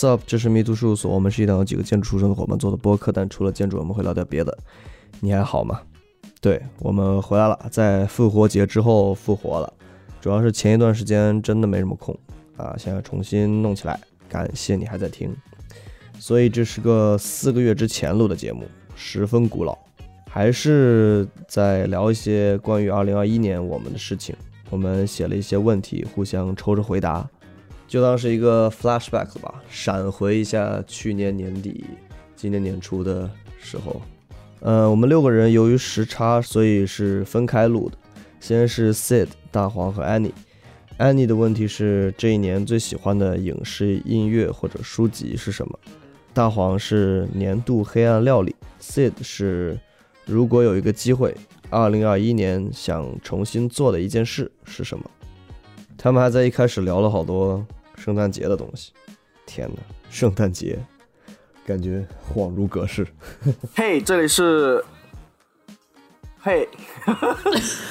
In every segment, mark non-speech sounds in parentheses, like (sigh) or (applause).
Stop，这是迷途事务所，我们是一档有几个建筑出身的伙伴做的播客，但除了建筑，我们会聊点别的。你还好吗？对我们回来了，在复活节之后复活了，主要是前一段时间真的没什么空啊，现在重新弄起来。感谢你还在听，所以这是个四个月之前录的节目，十分古老，还是在聊一些关于2021年我们的事情。我们写了一些问题，互相抽着回答，就当是一个 flashback 吧，闪回一下去年年底、今年年初的时候。呃，我们六个人由于时差，所以是分开录的。先是 Sid、大黄和 Annie。Annie 的问题是这一年最喜欢的影视、音乐或者书籍是什么？大黄是年度黑暗料理。Sid 是如果有一个机会。二零二一年想重新做的一件事是什么？他们还在一开始聊了好多圣诞节的东西。天哪，圣诞节，感觉恍如隔世。嘿，这里是，嘿，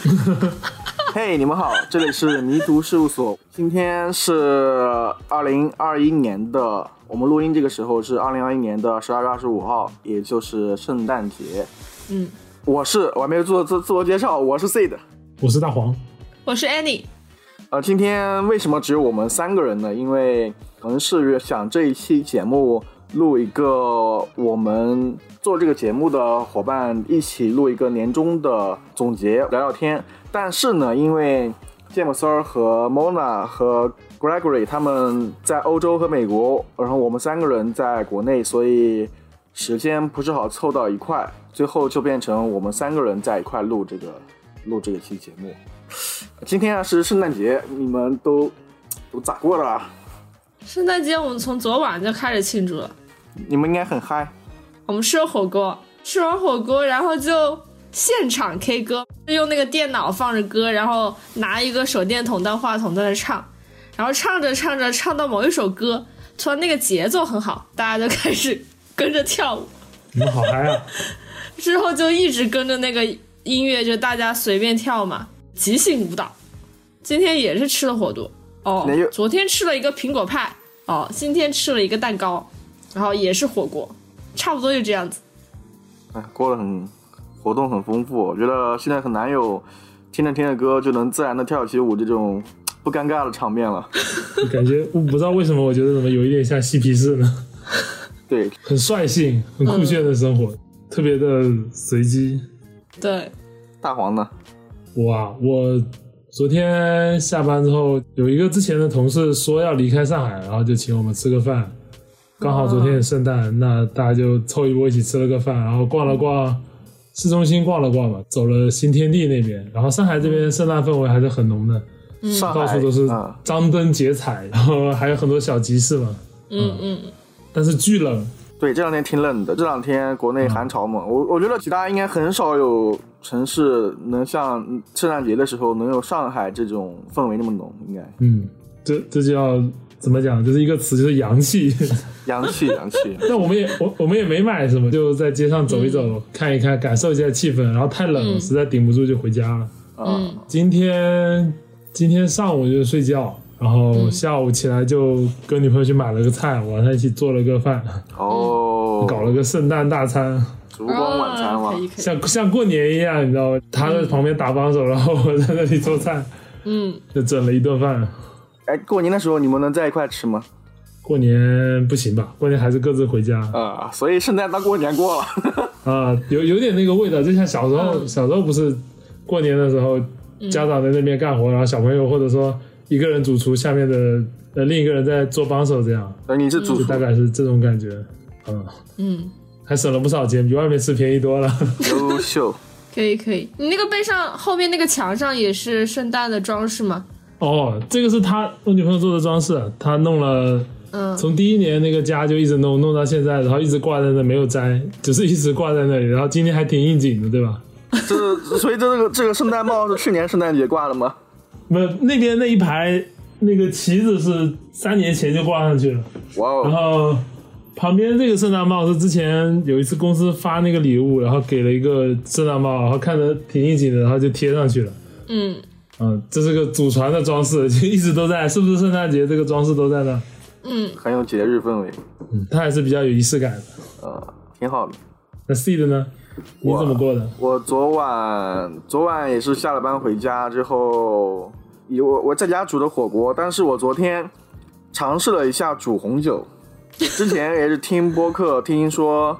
(laughs) 嘿，你们好，这里是迷途事务所。今天是二零二一年的，我们录音这个时候是二零二一年的十二月二十五号，也就是圣诞节。嗯。我是我还没有做自自我介绍，我是 C 的，我是大黄，我是 Annie。呃，今天为什么只有我们三个人呢？因为可能是想这一期节目录一个我们做这个节目的伙伴一起录一个年终的总结聊聊天。但是呢，因为詹姆斯和 Mona 和 Gregory 他们在欧洲和美国，然后我们三个人在国内，所以时间不是好凑到一块。最后就变成我们三个人在一块录这个录这一期节目。今天啊是圣诞节，你们都都咋过的？圣诞节我们从昨晚就开始庆祝了。你们应该很嗨。我们吃了火锅，吃完火锅然后就现场 K 歌，用那个电脑放着歌，然后拿一个手电筒当话筒在那唱，然后唱着唱着唱到某一首歌，突然那个节奏很好，大家就开始跟着跳舞。你们好嗨啊！(laughs) 之后就一直跟着那个音乐，就大家随便跳嘛，即兴舞蹈。今天也是吃了火锅哦，昨天吃了一个苹果派哦，今天吃了一个蛋糕，然后也是火锅，差不多就这样子。哎，过得很活动很丰富，我觉得现在很难有听着听着歌就能自然的跳起舞这种不尴尬的场面了。感觉我不知道为什么，我觉得怎么有一点像嬉皮士呢？(laughs) 对，很率性、很酷炫的生活。特别的随机，对，大黄呢？我啊，我昨天下班之后，有一个之前的同事说要离开上海，然后就请我们吃个饭。刚好昨天也圣诞，那大家就凑一波一起吃了个饭，然后逛了逛市中心，逛了逛嘛，走了新天地那边。然后上海这边圣诞氛围还是很浓的，到处都是张灯结彩，然后还有很多小集市嘛。嗯嗯，但是巨冷。对，这两天挺冷的。这两天国内寒潮嘛，我我觉得其他应该很少有城市能像圣诞节的时候能有上海这种氛围那么浓，应该。嗯，这这就要怎么讲？就是一个词，就是洋气。(laughs) 洋气，洋气。但我们也我我们也没买什么，就在街上走一走，看一看，感受一下气氛。然后太冷了，实在顶不住就回家了。嗯。今天今天上午就睡觉。然后下午起来就跟女朋友去买了个菜，晚上一起做了个饭，哦，(laughs) 搞了个圣诞大餐，烛光晚餐嘛，像像过年一样，你知道吗？他在旁边打帮手，然后我在那里做菜，嗯，(laughs) 就整了一顿饭。哎，过年的时候你们能在一块吃吗？过年不行吧？过年还是各自回家啊，所以圣诞当过年过了 (laughs) 啊，有有点那个味道，就像小时候，小时候不是过年的时候，家长在那边干活，然后小朋友或者说。一个人主厨，下面的呃另一个人在做帮手，这样。那，你是主厨，大概是这种感觉。嗯嗯，还省了不少钱，比外面吃便宜多了。优秀。(laughs) 可以可以，你那个背上后面那个墙上也是圣诞的装饰吗？哦，这个是他我女朋友做的装饰，他弄了，嗯，从第一年那个家就一直弄弄到现在，然后一直挂在那没有摘，只是一直挂在那里，然后今天还挺应景的，对吧？这所以这个这个圣诞帽是去年圣诞节挂的吗？没有，那边那一排那个旗子是三年前就挂上去了。哇哦！然后旁边这个圣诞帽是之前有一次公司发那个礼物，然后给了一个圣诞帽，然后看着挺应景的，然后就贴上去了。嗯嗯，这是个祖传的装饰，就 (laughs) 一直都在，是不是圣诞节这个装饰都在呢？嗯，很有节日氛围，嗯，它还是比较有仪式感的。呃，挺好的。那 C 的呢？你怎么过的？我昨晚昨晚也是下了班回家之后，有我我在家煮的火锅，但是我昨天尝试了一下煮红酒。之前也是听播客听说，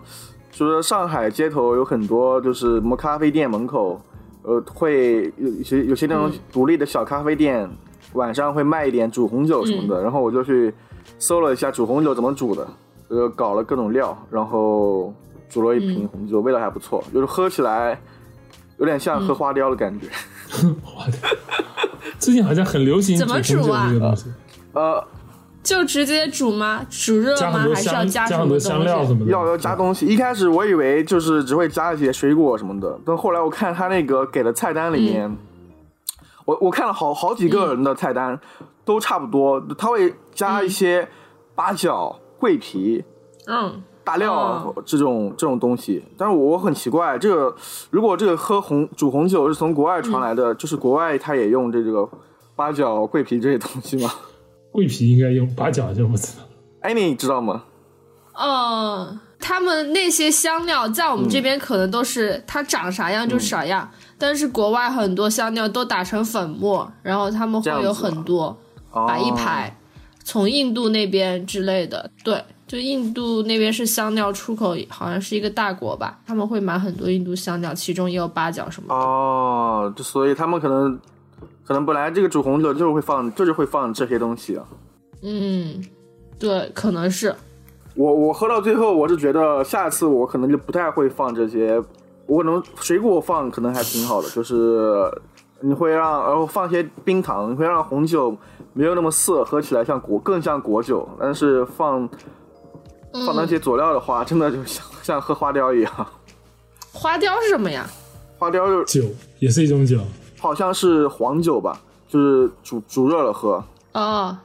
说上海街头有很多就是什么咖啡店门口，呃，会有有些有些那种独立的小咖啡店，晚上会卖一点煮红酒什么的。然后我就去搜了一下煮红酒怎么煮的，呃，搞了各种料，然后煮了一瓶红酒，味道还不错，就是喝起来有点像喝花雕的感觉。(laughs) 我的，最近好像很流行怎么煮啊这个东西，呃，就直接煮吗？煮热吗？还是要，加什加很多么？香料什么的。要要加东西。一开始我以为就是只会加一些水果什么的，但后来我看他那个给的菜单里面，我我看了好好几个人的菜单，都差不多，他会加一些八角、桂皮、嗯，大料哦这种这种东西。但是我很奇怪，这个如果这个喝红煮红酒是从国外传来的，就是国外他也用这个八角、桂皮这些东西吗？(laughs) 桂皮应该用八角就不知道。哎，你知道吗？嗯，他们那些香料在我们这边可能都是它长啥样就啥样，但是国外很多香料都打成粉末，然后他们会有很多哦摆一排，从印度那边之类的，对。就印度那边是香料出口，好像是一个大国吧，他们会买很多印度香料，其中也有八角什么的。哦，就所以他们可能可能本来这个煮红酒就是会放，就是会放这些东西啊。嗯，对，可能是。我我喝到最后，我是觉得下次我可能就不太会放这些，我可能水果放可能还挺好的，就是你会让然后放些冰糖，你会让红酒没有那么涩，喝起来像果更像果酒。但是放放那些佐料的话，(laughs) 真的就像像喝花雕一样。花雕是什么呀？花雕就酒也是一种酒，好像是黄酒吧，就是煮煮热了喝。哦，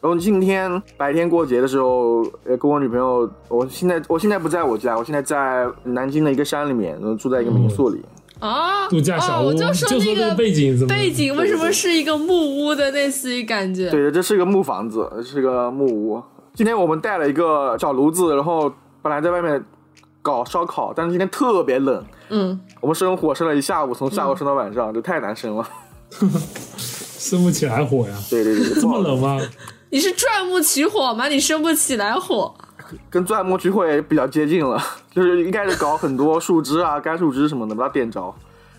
然后今天白天过节的时候，呃，跟我女朋友，我现在我现在不在我家，我现在在南京的一个山里面，然后住在一个民宿里。哦，度假小屋，哦，我就说那这个背景怎么背景为什么是一个木屋的类似于感觉？对，这是一个木房子，是个木屋。今天我们带了一个小炉子，然后本来在外面搞烧烤，但是今天特别冷，嗯，我们生火生了一下午，从下午生到晚上，这太难生了。生不起来火呀？对对对，这么冷吗？你是钻木取火吗？你生不起来火。跟钻木取火也比较接近了，(laughs) 就是一开始搞很多树枝啊、干树枝什么的把它点着，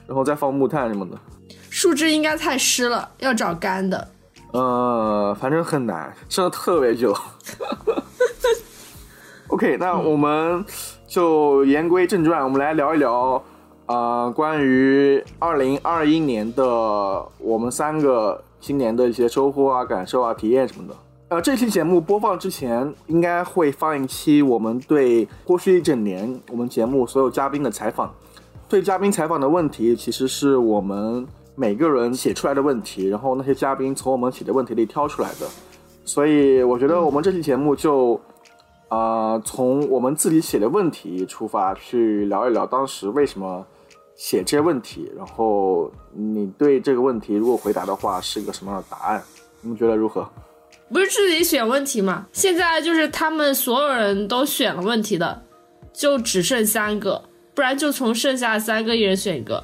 然后再放木炭什么的。树枝应该太湿了，要找干的。呃，反正很难，生的特别久。(laughs) OK，那我们就言归正传，我们来聊一聊，呃，关于二零二一年的我们三个新年的一些收获啊、感受啊、体验什么的。呃，这期节目播放之前，应该会放一期我们对过去一整年我们节目所有嘉宾的采访。对嘉宾采访的问题，其实是我们每个人写出来的问题，然后那些嘉宾从我们写的问题里挑出来的。所以我觉得我们这期节目就，呃，从我们自己写的问题出发，去聊一聊当时为什么写这些问题，然后你对这个问题如果回答的话是一个什么样的答案？你们觉得如何？不是自己选问题吗？现在就是他们所有人都选了问题的，就只剩三个，不然就从剩下三个一人选一个。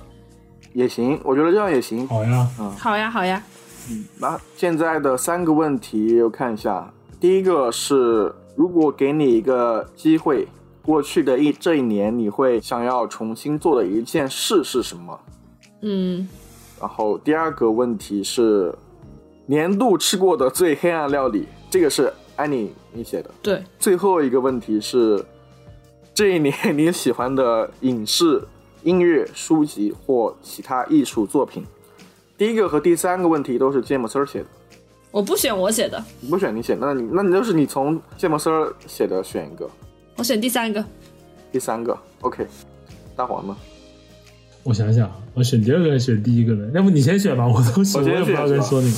也行，我觉得这样也行。好呀，嗯好呀，好呀。嗯那现在的三个问题，我看一下。第一个是，如果给你一个机会，过去的一这一年，你会想要重新做的一件事是什么？嗯，然后第二个问题是，年度吃过的最黑暗料理，这个是安妮你写的。对，最后一个问题是，这一年你喜欢的影视、音乐、书籍或其他艺术作品。第一个和第三个问题都是芥末丝儿写的。我不选我写的，你不选你写，那你那你就是你从芥末丝儿写的选一个，我选第三个。第三个，OK。大黄呢？我想想，我选第二个还是选第一个呢？要不你先选吧，我都选，我先我也不知道选说你。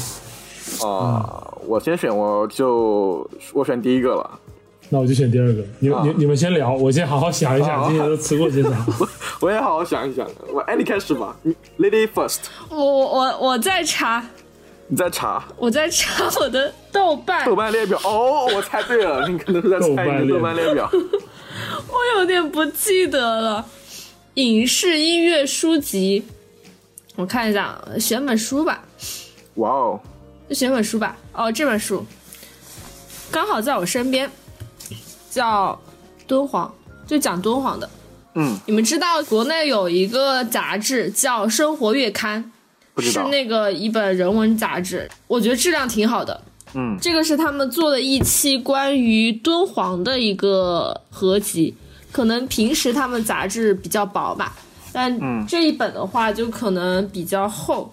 啊、我先选，我就我选第一个了。那我就选第二个。你啊你你们先聊，我先好好想一想，好今天都吃过些啥。(laughs) 我也好好想一想。我哎，你开始吧，你 Lady first。我我我我在查，你在查我在查我的豆瓣，豆瓣列表？哦，我猜对了，你可能是在猜你的豆瓣列表。(laughs) 我有点不记得了。影视音乐书籍，我看一下，选本书吧。哇哦，就选本书吧。哦，这本书刚好在我身边，叫《敦煌》，就讲敦煌的。嗯，你们知道国内有一个杂志叫《生活月刊。是那个一本人文杂志，我觉得质量挺好的。嗯，这个是他们做的一期关于敦煌的一个合集，可能平时他们杂志比较薄吧，但嗯这一本的话就可能比较厚。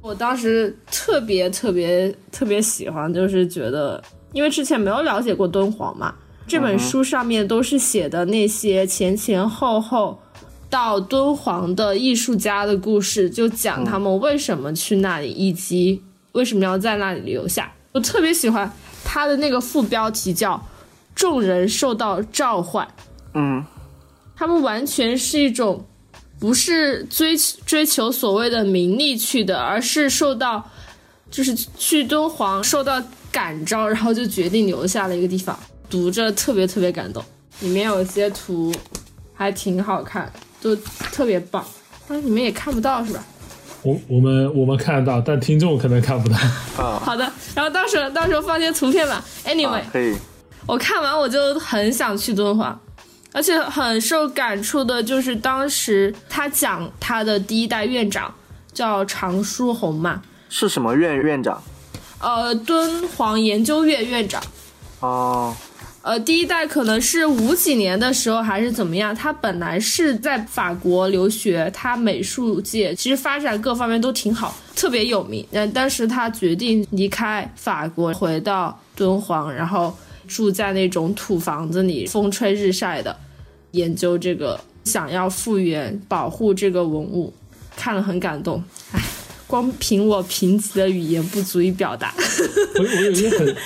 我当时特别特别特别喜欢，就是觉得，因为之前没有了解过敦煌嘛，这本书上面都是写的那些前前后后到敦煌的艺术家的故事，就讲他们为什么去那里，以及为什么要在那里留下。我特别喜欢他的那个副标题叫“众人受到召唤”，嗯。他们完全是一种不是追追求所谓的名利去的，而是受到就是去敦煌受到感召，然后就决定留下了一个地方，读着特别特别感动。里面有一些图还挺好看，都特别棒，但是你们也看不到是吧？我我们我们看得到，但听众可能看不到。啊好的，然后到时候到时候放些图片吧。Anyway，、啊，可以。我看完我就很想去敦煌，而且很受感触的就是当时他讲他的第一代院长叫常书鸿嘛，是什么院院长？呃，敦煌研究院院长。哦，呃，第一代可能是五几年的时候还是怎么样，他本来是在法国留学，他美术界其实发展各方面都挺好，特别有名。但当时他决定离开法国，回到敦煌，然后住在那种土房子里，风吹日晒的，研究这个，想要复原、保护这个文物，看了很感动。唉，光凭我贫瘠的语言不足以表达。(laughs) 我我有一个很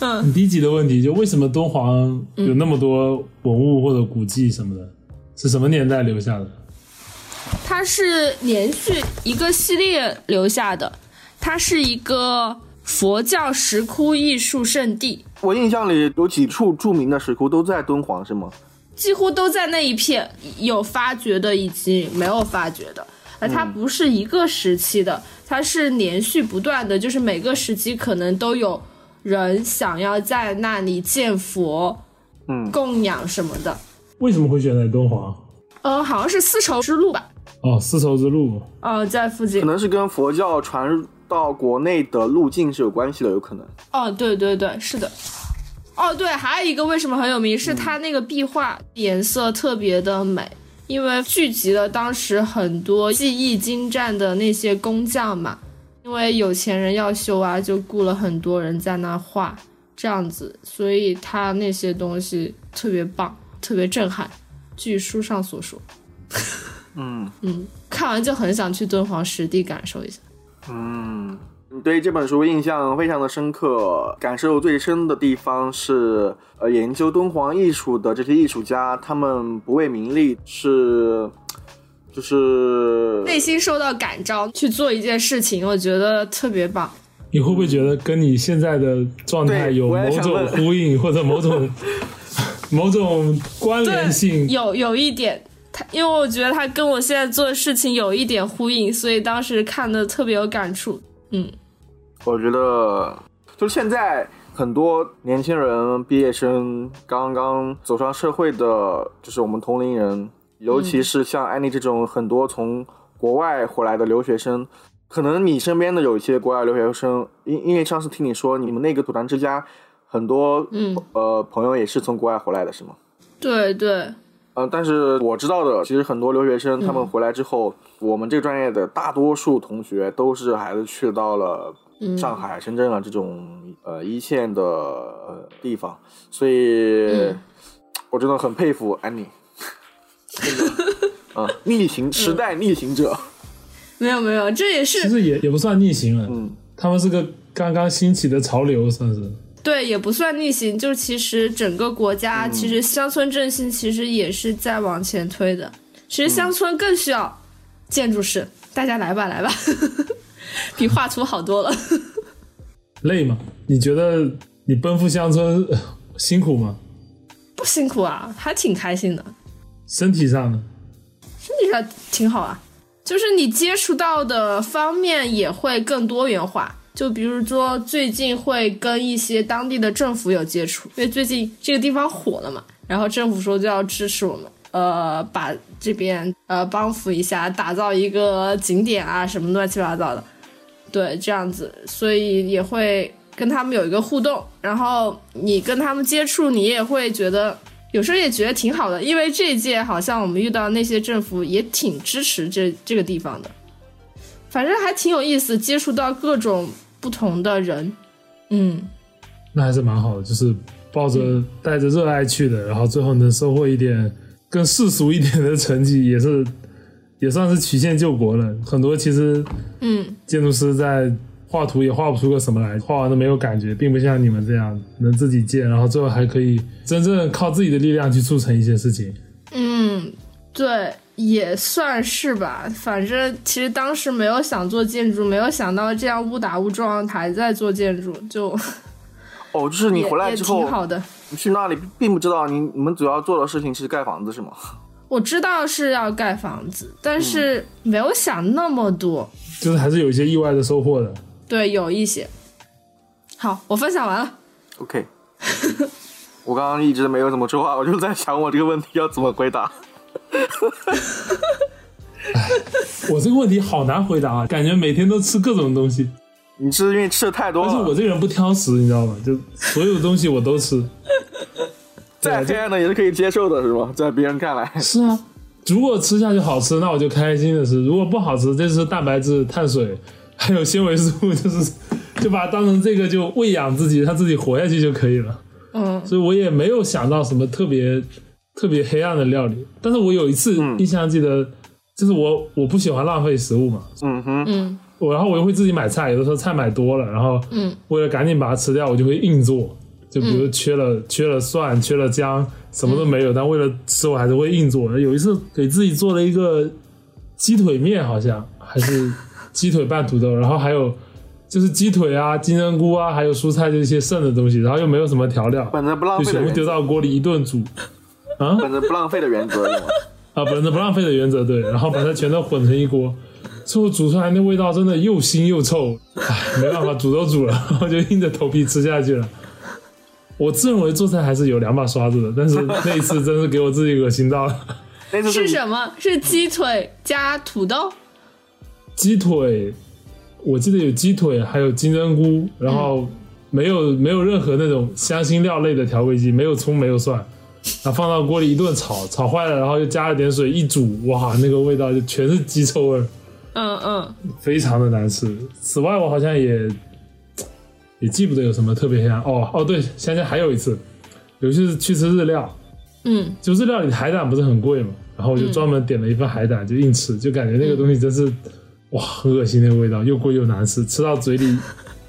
嗯很低级的问题，就为什么敦煌有那么多文物或者古迹什么的？是什么年代留下的？它是连续一个系列留下的，它是一个佛教石窟艺术圣地，我印象里有几处著名的石窟都在敦煌，是吗？几乎都在那一片，有发掘的以及没有发掘的。而它不是一个时期的，它是连续不断的，就是每个时期可能都有人想要在那里建佛、嗯供养什么的。为什么会选在敦煌？呃，好像是丝绸之路吧？哦，丝绸之路。哦，在附近可。能是跟佛教传入到国内的路径是有关系的，有可能。哦，对对对，是的。哦，对，还有一个为什么很有名，是它那个壁画颜色特别的美，因为聚集了当时很多技艺精湛的那些工匠嘛。因为有钱人要修啊，就雇了很多人在那画，这样子，所以他那些东西特别棒，特别震撼。据书上所说，(laughs) 嗯嗯，看完就很想去敦煌实地感受一下。嗯，你对这本书印象非常的深刻，感受最深的地方是，呃，研究敦煌艺术的这些艺术家，他们不为名利，是，就是内心受到感召去做一件事情，我觉得特别棒。你会不会觉得跟你现在的状态有某种呼应，(laughs) 或者某种 (laughs) 某种关联性？有有一点，他因为我觉得他跟我现在做的事情有一点呼应，所以当时看的特别有感触。嗯，我觉得，就是现在很多年轻人、毕业生刚刚走上社会的，就是我们同龄人，尤其是像安妮这种很多从国外回来的留学生，可能你身边的有一些国外留学生，因因为上次听你说你们那个土团之家，很多嗯。呃朋友也是从国外回来的，是吗？对对，呃，但是我知道的，其实很多留学生他嗯。们回来之后，我们这个专业的大多数同学都是还是去到了嗯。上海、深圳啊这种呃一线的呃地方，所以、嗯。我真的很佩服安妮，(laughs) 啊，逆行时代逆行者，没有没有，这也是其实也也不算逆行了，嗯他们是个刚刚兴起的潮流，算是。对，也不算逆行，就其实整个国家，其实乡村振兴其实也是在往前推的。其实乡村更需要建筑师，大家来吧来吧。(laughs) 比画图好多了。累吗？你觉得你奔赴乡村呃辛苦吗？不辛苦啊，还挺开心的，身体上呢？身体上挺好啊。就是你接触到的方面也会更多元化，就比如说最近会跟一些当地的政府有接触，因为最近这个地方火了嘛，然后政府说就要支持我们，呃，把这边呃帮扶一下，打造一个景点啊什么乱七八糟的，对，这样子，所以也会跟他们有一个互动，然后你跟他们接触，你也会觉得。有时候也觉得挺好的，因为这一届好像我们遇到那些政府也挺支持这这个地方的，反正还挺有意思，接触到各种不同的人，嗯，那还是蛮好的，就是抱着带着热爱去的，然后最后能收获一点更世俗一点的成绩，也是也算是曲线救国了。很多其实，嗯，建筑师在画图也画不出个什么来，画完都没有感觉，并不像你们这样能自己建，然后最后还可以真正靠自己的力量去促成一些事情。嗯，对，也算是吧。反正其实当时没有想做建筑，没有想到这样误打误撞还在做建筑，就哦，就是你回来之后挺，好的。你去那里并不知道你你们主要做的事情是盖房子是吗？我知道是要盖房子，但是没有想那么多。就是还是有一些意外的收获的。对，有一些。好，我分享完了。OK，(laughs) 我刚刚一直没有怎么说话，我就在想我这个问题要怎么回答。我这个问题好难回答啊，感觉每天都吃各种东西，你是因为吃的太多而且我，这个人不挑食，你知道吗？就所有东西我都吃。(laughs) 再黑暗的也是可以接受的，是吧？在别人看来，是啊，如果吃下去好吃，那我就开心的吃；如果不好吃，这是蛋白质、碳水，还有纤维素，(laughs) 就是就把它当成这个就喂养自己，它自己活下去就可以了。嗯所以我也没有想到什么特别特别黑暗的料理。但是我有一次印象记得，就是我我不喜欢浪费食物嘛，嗯哼，嗯我然后我又会自己买菜，有的时候菜买多了，然后嗯为了赶紧把它吃掉，我就会硬做。就比如缺了、缺了蒜，缺了姜，什么都没有，但为了吃我还是会硬做。有一次给自己做了一个鸡腿面，好像还是鸡腿拌土豆，然后还有就是鸡腿啊、金针菇啊，还有蔬菜这些剩的东西，然后又没有什么调料，本着不浪就全部费的原则，丢到锅里一顿煮。啊本着不浪费的原则，(laughs) 啊，本着不浪费的原则，对，然后把它全都混成一锅，最后煮出来那味道真的又腥又臭，唉，没办法，煮都煮了，然后就硬着头皮吃下去了。我自认为做菜还是有两把刷子的，但是那一次真是给我自己恶心到了。(laughs) 是什么？是鸡腿加土豆？鸡腿，我记得有鸡腿，还有金针菇，然后没有没有任何那种香辛料类的调味剂，没有葱，没有蒜，然后放到锅里一顿炒，炒坏了，然后又加了点水一煮，哇，那个味道就全是鸡臭味儿。嗯嗯非常的难吃。此外，我好像也也记不得有什么特别香。哦哦，对，想起来还有一次，有一次是去吃日料，嗯就日料里海胆不是很贵嘛，然后我就专门点了一份海胆，就硬吃，就感觉那个东西真是哇，很恶心那个味道，又贵又难吃，吃到嘴里。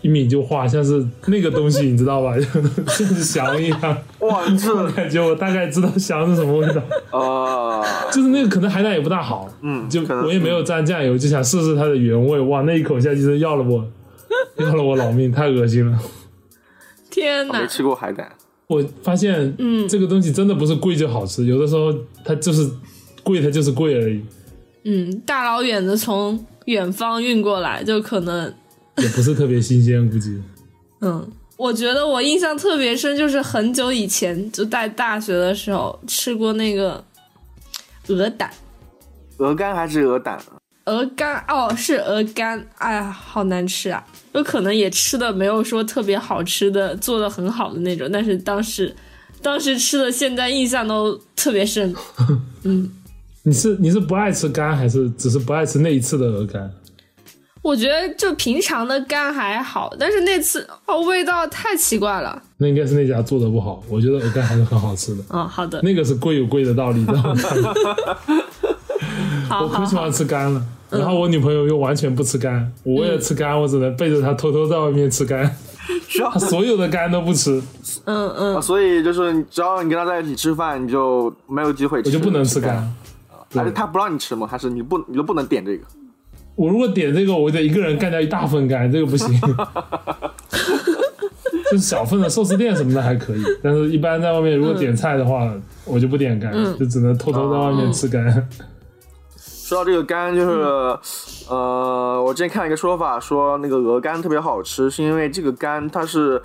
一抿就化，像是那个东西，你知道吧？就 (laughs) 像是翔一样。哇，这感觉我大概知道翔是什么味道，啊，就是那个可能海胆也不大好，嗯，就我也没有蘸酱油，就想试试它的原味。哇，那一口下去真要了我，(laughs) 要了我老命，太恶心了。天哪！没吃过海胆，我发现，嗯这个东西真的不是贵就好吃，有的时候它就是贵，它就是贵而已，嗯，大老远的从远方运过来，就可能也不是特别新鲜，估计。(laughs) 嗯，我觉得我印象特别深，就是很久以前就在大学的时候吃过那个鹅胆、鹅肝还是鹅胆？鹅肝，哦，是鹅肝，哎呀，好难吃啊！有可能也吃的没有说特别好吃的，做的很好的那种，但是当时当时吃的，现在印象都特别深。嗯，你是你是不爱吃肝，还是只是不爱吃那一次的鹅肝？我觉得就平常的肝还好，但是那次哦，味道太奇怪了。那应该是那家做的不好，我觉得鹅肝还是很好吃的。嗯，好的，那个是贵有贵的道理，知道吗？(laughs) 好好我可喜欢，吃肝了，然后我女朋友又完全不吃肝，我为了吃肝，我只能背着她偷偷在外面吃肝 (laughs) (laughs) 她所有的肝都不吃，嗯嗯啊，所以就是只要你跟他在一起吃饭，你就没有机会吃，我就不能吃肝。肝。还是他不让你吃吗？还是你不你都不能点这个？我如果点这个，我得一个人干掉一大份干，这个不行。(laughs) 就是小份的寿司店什么的还可以，但是一般在外面如果点菜的话，我就不点干，就只能偷偷在外面吃干。说到这个肝，就是呃，我之前看了一个说法，说那个鹅肝特别好吃，是因为这个肝它是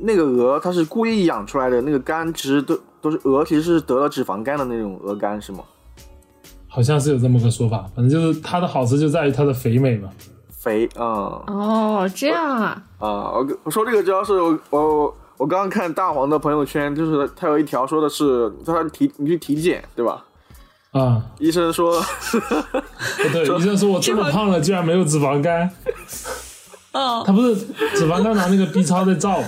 那个鹅，它是故意养出来的，那个肝其实都都是鹅，其实是得了脂肪肝的那种鹅肝，是吗？好像是有这么个说法，反正就是它的好吃就在于它的肥美嘛。肥啊哦，这样啊，啊！我我说这个主要是我我我刚刚看大黄的朋友圈，就是他有一条说的是，他说体你去体检对吧？啊，医生说，(laughs) 不对，医生说我这么胖了，居然没有脂肪肝。哦，他不是脂肪肝拿那个 B 超在照，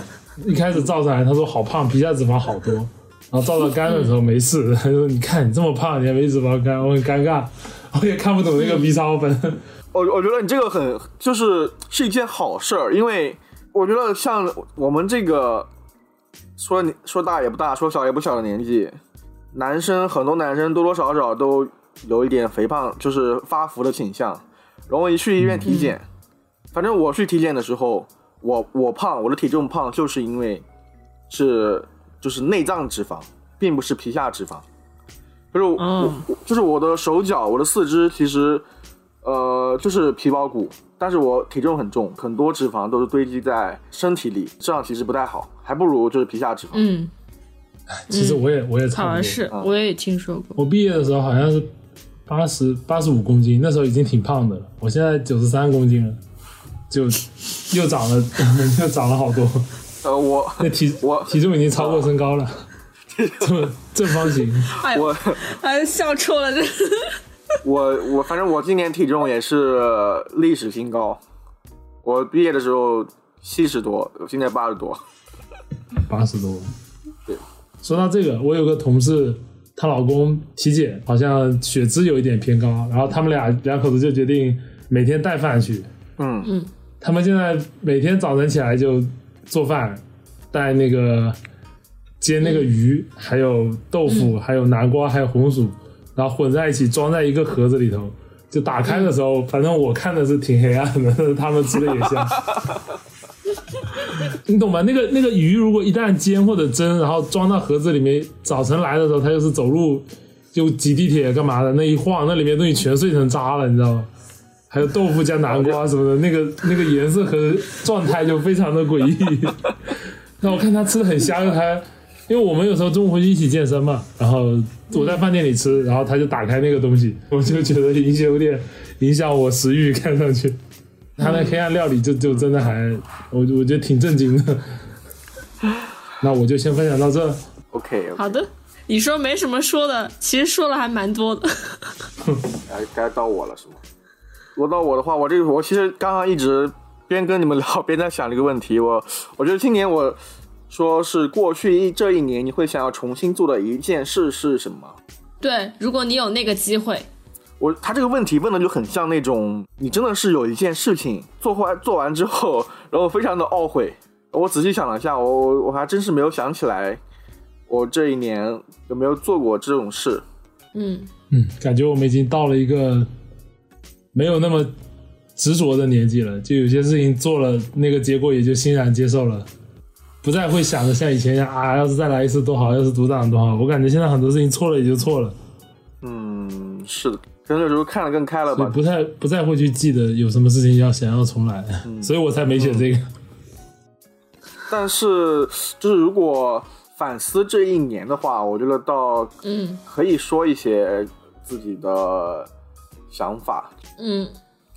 一开始照出来他说好胖，皮下脂肪好多，然后照到肝的时候没事，他说你看你这么胖，你还没脂肪肝，我很尴尬，我也看不懂那个 B 超本。我我觉得你这个很就是是一件好事儿，因为我觉得像我们这个说你说大也不大，说小也不小的年纪，男生很多男生多多少少都有一点肥胖，就是发福的倾向，然后一去医院体检。反正我去体检的时候，我我胖，我的体重胖，就是因为是就是内脏脂肪，并不是皮下脂肪。就是我、嗯就是我的手脚，我的四肢其实。呃，就是皮包骨，但是我体重很重，很多脂肪都是堆积在身体里，这样其实不太好，还不如就是皮下脂肪。嗯，其实我也我也差不多。好像是，啊我也听说过。我毕业的时候好像是八十八十五公斤，那时候已经挺胖的了。我现在九十三公斤了，就又长了 (laughs) 又长了好多。呃，我体我体重已经超过身高了，(laughs) 正正方形。哎，(laughs) 我哎，笑错了，这我我反正我今年体重也是历史新高，我毕业的时候七十多，我现在八十多。八十多。对，说到这个，我有个同事，她老公体检好像血脂有一点偏高，然后他们俩两口子就决定每天带饭去。嗯嗯他们现在每天早晨起来就做饭，带那个煎那个鱼，还有豆腐，还有南瓜，还有红薯，然后混在一起装在一个盒子里头。就打开的时候，反正我看的是挺黑暗的，但是他们吃的也香。(laughs) 你懂吗？那个那个鱼如果一旦煎或者蒸，然后装到盒子里面，早晨来的时候，它就是走路就挤地铁干嘛的，那一晃，那里面东西全碎成渣了，你知道吗？还有豆腐加南瓜什么的，那个那个颜色和状态就非常的诡异。(laughs) 那我看他吃的很香，他因为我们有时候中午会去一起健身嘛，然后我在饭店里吃，然后他就打开那个东西，我就觉得影响有点影响我食欲，看上去。他那黑暗料理就就真的还，我我觉得挺震惊的。那我就先分享到这。，OK，好的。你说没什么说的，其实说了还蛮多的。该该到我了是吗？轮到我的话，我这个我其实刚刚一直边跟你们聊边在想这个问题。我我觉得今年我说是过去一这一年你会想要重新做的一件事是什么？对，如果你有那个机会，我他这个问题问的就很像那种你真的是有一件事情做完做完之后，然后非常的懊悔。我仔细想了一下，我我还真是没有想起来，我这一年有没有做过这种事。嗯，嗯，感觉我们已经到了一个没有那么执着的年纪了，就有些事情做了，那个结果也就欣然接受了，不再会想着像以前一样啊，要是再来一次多好，要是独挡多好。我感觉现在很多事情错了也就错了，嗯，是的，可能有时候看得更开了吧。所以不太不再会去记得有什么事情要想要重来，所以我才没选这个。但是，就是如果反思这一年的话，我觉得倒嗯可以说一些自己的想法。嗯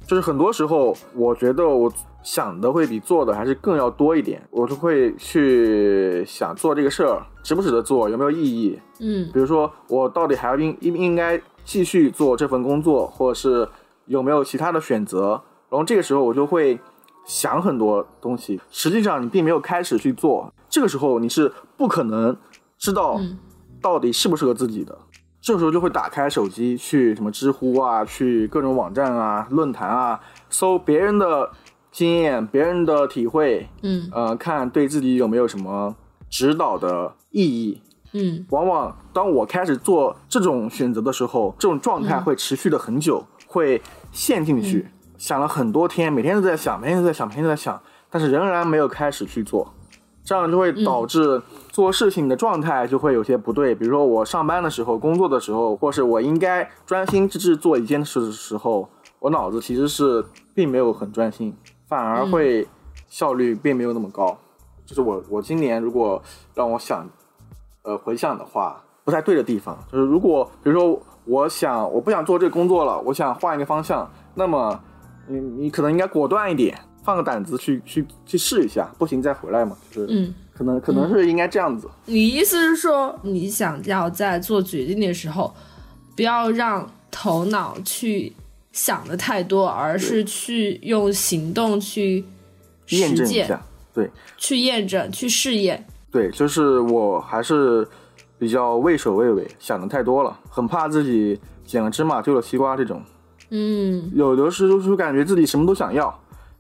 就是很多时候，我觉得我想的会比做的还是更要多一点。我就会去想做这个事儿值不值得做，有没有意义。嗯比如说，我到底还应应应该继续做这份工作，或者是有没有其他的选择？然后这个时候我就会想很多东西。实际上你并没有开始去做，这个时候你是不可能知道嗯到底适不适合自己的。这时候就会打开手机去什么知乎啊，去各种网站啊、论坛啊，搜别人的经验、别人的体会，嗯呃，看对自己有没有什么指导的意义。嗯。往往当我开始做这种选择的时候，这种状态会持续的很久，会陷进去，想了很多天，每天都在想，每天都在想，每天都在想，但是仍然没有开始去做，这样就会导致做事情的状态就会有些不对。比如说我上班的时候、工作的时候，或是我应该专心致志做一件事的时候，我脑子其实是并没有很专心，反而会效率并没有那么高。就是我我今年如果让我想，呃回想的话，不太对的地方就是如果比如说我想我不想做这个工作了，我想换一个方向，那么你你可能应该果断一点，放个胆子去去去试一下，不行再回来嘛，就是嗯，可能可能是应该这样子。你意思是说，你想要在做决定的时候，不要让头脑去想的太多，而是去用行动去实践、验证一下，对去验证、去试验。对，就是我还是比较畏首畏尾，想的太多了，很怕自己捡了芝麻丢了西瓜这种。嗯有的时候就感觉自己什么都想要，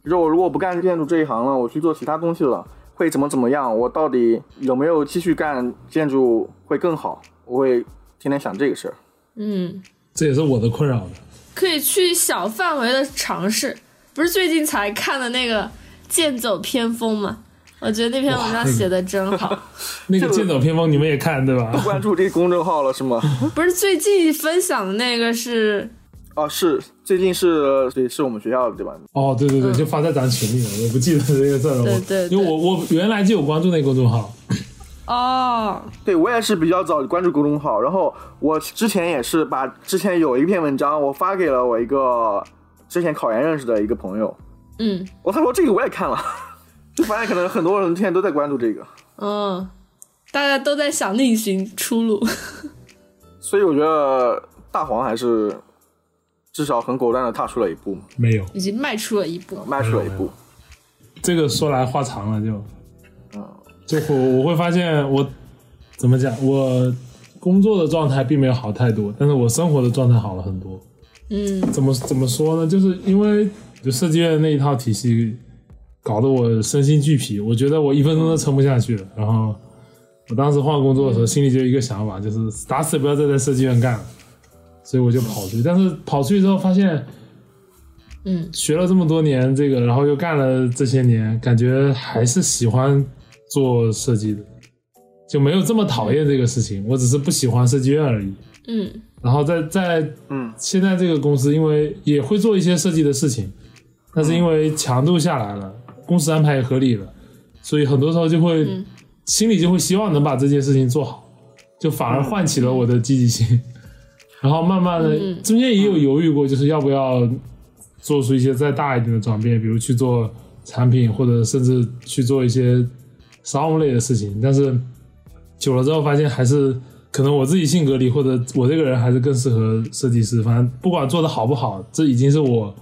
比如说我如果不干建筑这一行了，我去做其他东西了，会怎么怎么样？我到底有没有继续干建筑会更好？我会天天想这个事儿。嗯，这也是我的困扰的。可以去小范围的尝试。不是最近才看的那个《剑走偏锋》吗？我觉得那篇文章写的真好。(laughs) 那个剑走偏锋你们也看对吧？关注这个公众号了是吗？(laughs) 不是最近分享的那个是哦，是最近是对，是我们学校的对吧？哦，对对对，就发在咱群里了，我不记得这个字了。对对因为我我原来就有关注那个公众号，哦，对我也是比较早关注公众号，然后我之前也是把之前有一篇文章我发给了我一个之前考研认识的一个朋友，嗯我他说这个我也看了，就发现可能很多人现在都在关注这个，(laughs) 嗯，大家都在想另寻出路。(laughs) 所以我觉得大黄还是至少很果断的踏出了一步嘛，没有已经迈出了一步。迈出了一步。这个说来话长了就，嗯，就我我会发现我怎么讲，我工作的状态并没有好太多，但是我生活的状态好了很多。嗯怎么怎么说呢？就是因为就设计院那一套体系，搞得我身心俱疲，我觉得我一分钟都撑不下去了。然后我当时换工作的时候，心里就一个想法，就是打死也不要再在设计院干了。所以我就跑出去，但是跑出去之后发现，嗯学了这么多年这个，然后又干了这些年，感觉还是喜欢做设计的，就没有这么讨厌这个事情。我只是不喜欢设计院而已。嗯然后在在嗯现在这个公司，因为也会做一些设计的事情，但是因为强度下来了，公司安排也合理了，所以很多时候就会、嗯心里就会希望能把这件事情做好，就反而唤起了我的积极性。然后慢慢的，嗯中间也有犹豫过，就是要不要做出一些再大一点的转变，比如去做产品，或者甚至去做一些商务类的事情。但是久了之后，发现还是可能我自己性格里，或者我这个人还是更适合设计师。反正不管做的好不好，这已经是我，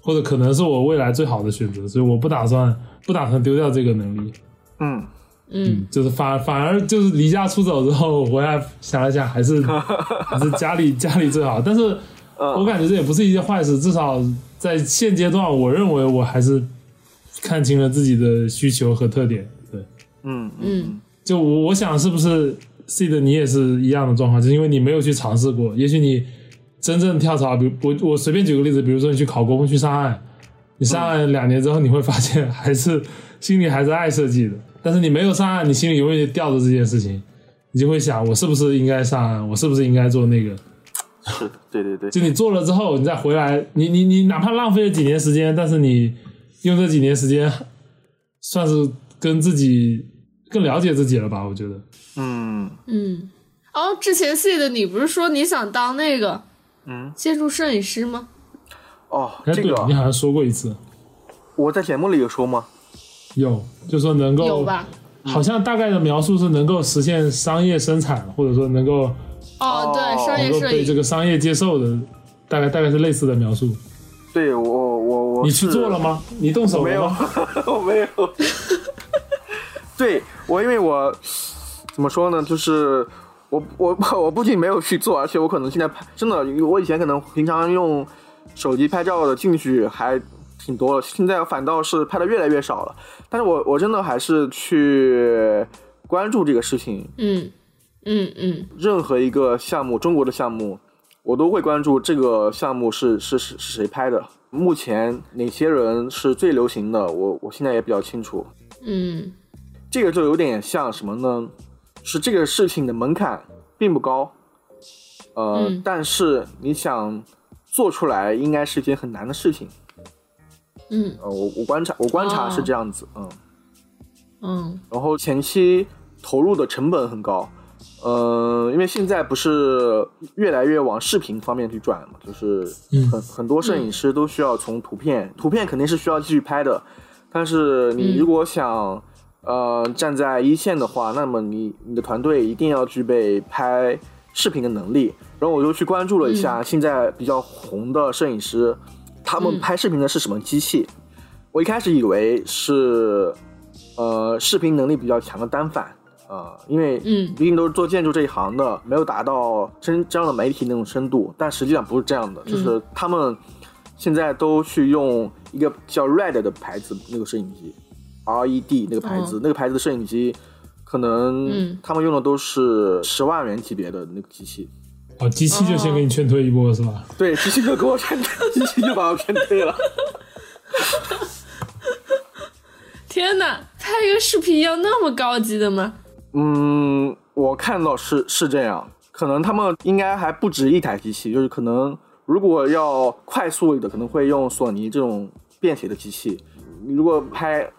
或者可能是我未来最好的选择，所以我不打算不打算丢掉这个能力。嗯，嗯。就是反反而就是离家出走之后回来想了想，还是 (laughs) 还是家里家里最好。但是我感觉这也不是一件坏事，至少在现阶段，我认为我还是看清了自己的需求和特点。对，嗯嗯就我我想是不是 C 的你也是一样的状况，就是因为你没有去尝试过，也许你真正跳槽，比如我我随便举个例子，比如说你去考公去上岸，你上岸两年之后，你会发现还是心里还是爱设计的，但是你没有上岸，你心里永远吊着这件事情，你就会想我是不是应该上岸，我是不是应该做那个。(laughs) 是的，对对对，就你做了之后，你再回来，你你你哪怕浪费了几年时间，但是你用这几年时间，算是跟自己更了解自己了吧？我觉得。嗯嗯。哦，之前 C 的你不是说你想当那个嗯，建筑摄影师吗？哦，哎，这个对你好像说过一次，我在节目里有说吗？有，就说能够有吧？好像大概的描述是能够实现商业生产，或者说能够哦，对，哦商业摄能够被这。个商业接受的，大概大概是类似的描述。对我我我你去做了吗？你动手没有了吗？，(laughs) 我没有。(laughs) 对我，因为我怎么说呢，就是我我 (laughs) 我不仅没有去做，而且我可能现在拍真的，我以前可能平常用手机拍照的兴趣还挺多了，现在反倒是拍的越来越少了。但是我我真的还是去关注这个事情，嗯嗯嗯任何一个项目，中国的项目，我都会关注这个项目是是是是谁拍的，目前哪些人是最流行的，我我现在也比较清楚。嗯这个就有点像什么呢？是这个事情的门槛并不高，呃，嗯但是你想做出来，应该是一件很难的事情。嗯。呃，我我观察我观察是这样子，嗯，嗯。然后前期投入的成本很高，呃，因为现在不是越来越往视频方面去转嘛，就是嗯。很很多摄影师都需要从图片，图片肯定是需要继续拍的，但是你嗯。如果想、呃站在一线的话，那么你你的团队一定要具备拍视频的能力。然后我就去关注了一下现在比较红的摄影师，他们嗯拍视频的是什么机器？我一开始以为是呃视频能力比较强的单反。呃，因为嗯毕竟都是做建筑这一行的，没有达到真这样的媒体那种深度，但实际上不是这样的，就是他们现在都去用一个叫 Red 的牌子那个摄影机，RED 那个牌子，哦那个牌子的摄影机，可能嗯他们用的都是十万元级别的那个机器。哦，机器就先给你劝退一波是吧？对，机器就给我劝退，机器就把我劝退了。(laughs) 天哪，拍一个视频要那么高级的吗？嗯，我看到是是这样，可能他们应该还不止一台机器，就是可能如果要快速的，可能会用索尼这种便携的机器。如果拍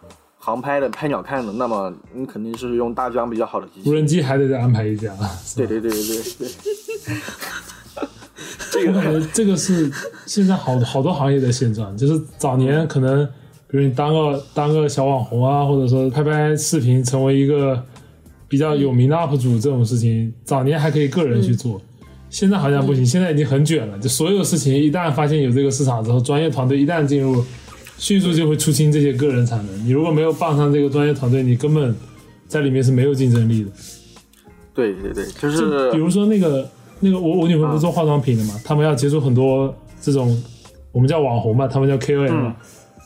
航拍的、拍鸟看的，那么你肯定是用大疆比较好的机无。人机还得再安排一架。对对对对对对。(laughs) 这个感个觉这个是现在好好多行业的现状，就是早年可能，比如你当个当个小网红啊，或者说拍拍视频，成为一个比较有名的 UP 主这种事情，早年还可以个人去做，现在好像不行，现在已经很卷了。就所有事情一旦发现有这个市场之后，专业团队一旦进入，迅速就会出清这些个人产能。你如果没有傍上这个专业团队，你根本在里面是没有竞争力的。对对对，就就是比如说那个那个我我女朋友不是做化妆品的嘛，他们要接触很多这种我们叫网红嘛，他们叫 KOL 嘛，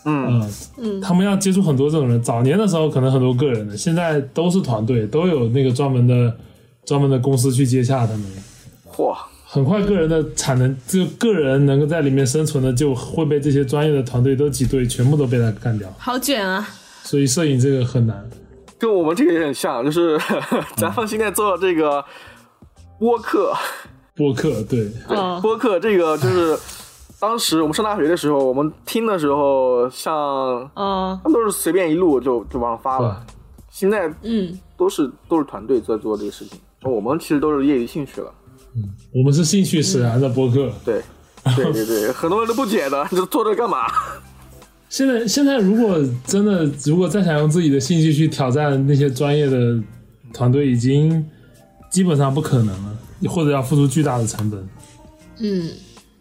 嗯嗯嗯他们要接触很多这种人。早年的时候可能很多个人的，现在都是团队，都有那个专门的专门的公司去接洽他们。嚯，很快个人的产能，就个人能够在里面生存的，就会被这些专业的团队都挤兑，全部都被他干掉。好卷啊！所以摄影这个很难。跟我们这个有点像，就是咱们现在做这个播客。播客对，对，播客这个就是当时我们上大学的时候，我们听的时候，像嗯，他们都是随便一录就就往上发了。现在嗯，都是都是团队在做这个事情，我们其实都是业余兴趣了。我们是兴趣使然的播客。对，对对对，很多人都不解的，你这做这干嘛？现在现在如果真的如果再想用自己的兴趣去挑战那些专业的团队，已经基本上不可能了，或者要付出巨大的成本。嗯，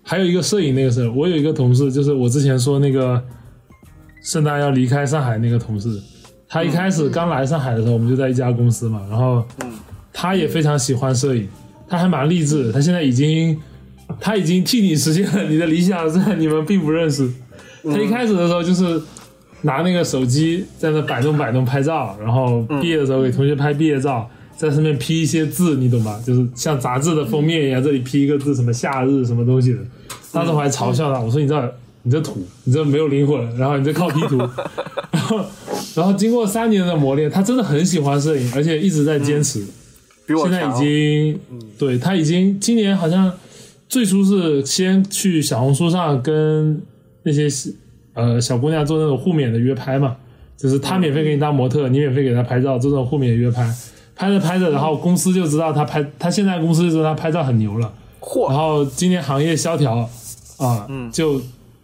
还有一个摄影那个事儿，我有一个同事，就是我之前说那个圣诞要离开上海那个同事，他一开始刚来上海的时候，我们就在一家公司嘛，然后他也非常喜欢摄影，他还蛮励志，他现在已经他已经替你实现了你的理想，虽然你们并不认识。他一开始的时候就是拿那个手机在那摆弄摆弄拍照，然后毕业的时候给同学拍毕业照，在上面 P 一些字，你懂吧？就是像杂志的封面一样，这里 P 一个字，什么夏日什么东西的。当时我还嘲笑他，我说你这你这土，你这没有灵魂，然后你这靠 P 图。(laughs) 然后然后经过三年的磨练，他真的很喜欢摄影，而且一直在坚持。比我现在已强。经，对他已经今年好像最初是先去小红书上跟那些呃小姑娘做那种互免的约拍嘛，就是他免费给你当模特，你免费给他拍照，这种互免约拍，拍着拍着，然后公司就知道他拍，他现在公司就知道他拍照很牛了，然，后今年行业萧条啊，就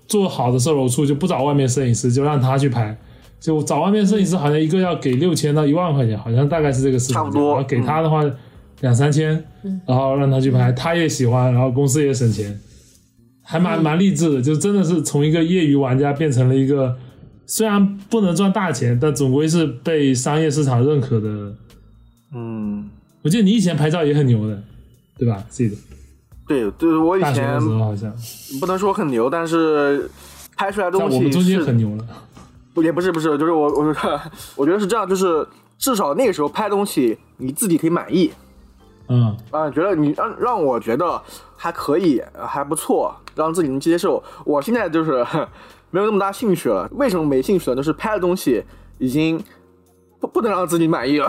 做好的售楼处就不找外面摄影师，就让他去拍。就找外面摄影师，好像一个要给六千到一万块钱，好像大概是这个市场。差不多然后给他的话两三千，然后让他去拍，他也喜欢，然后公司也省钱，还蛮蛮励志的。就真的是从一个业余玩家变成了一个虽然不能赚大钱，但总归是被商业市场认可的。嗯，我记得你以前拍照也很牛的，对吧？记得对对，我以前的时候好像不能说很牛，但是拍出来的东西在我们中间是很牛了。不也不是不是，就是我我 (laughs) 我觉得是这样，就是至少那个时候拍东西你自己可以满意，嗯，啊，觉得你让让我觉得还可以，还不错，让自己能接受。我现在就是没有那么大兴趣了。为什么没兴趣了？就是拍的东西已经不不能让自己满意了。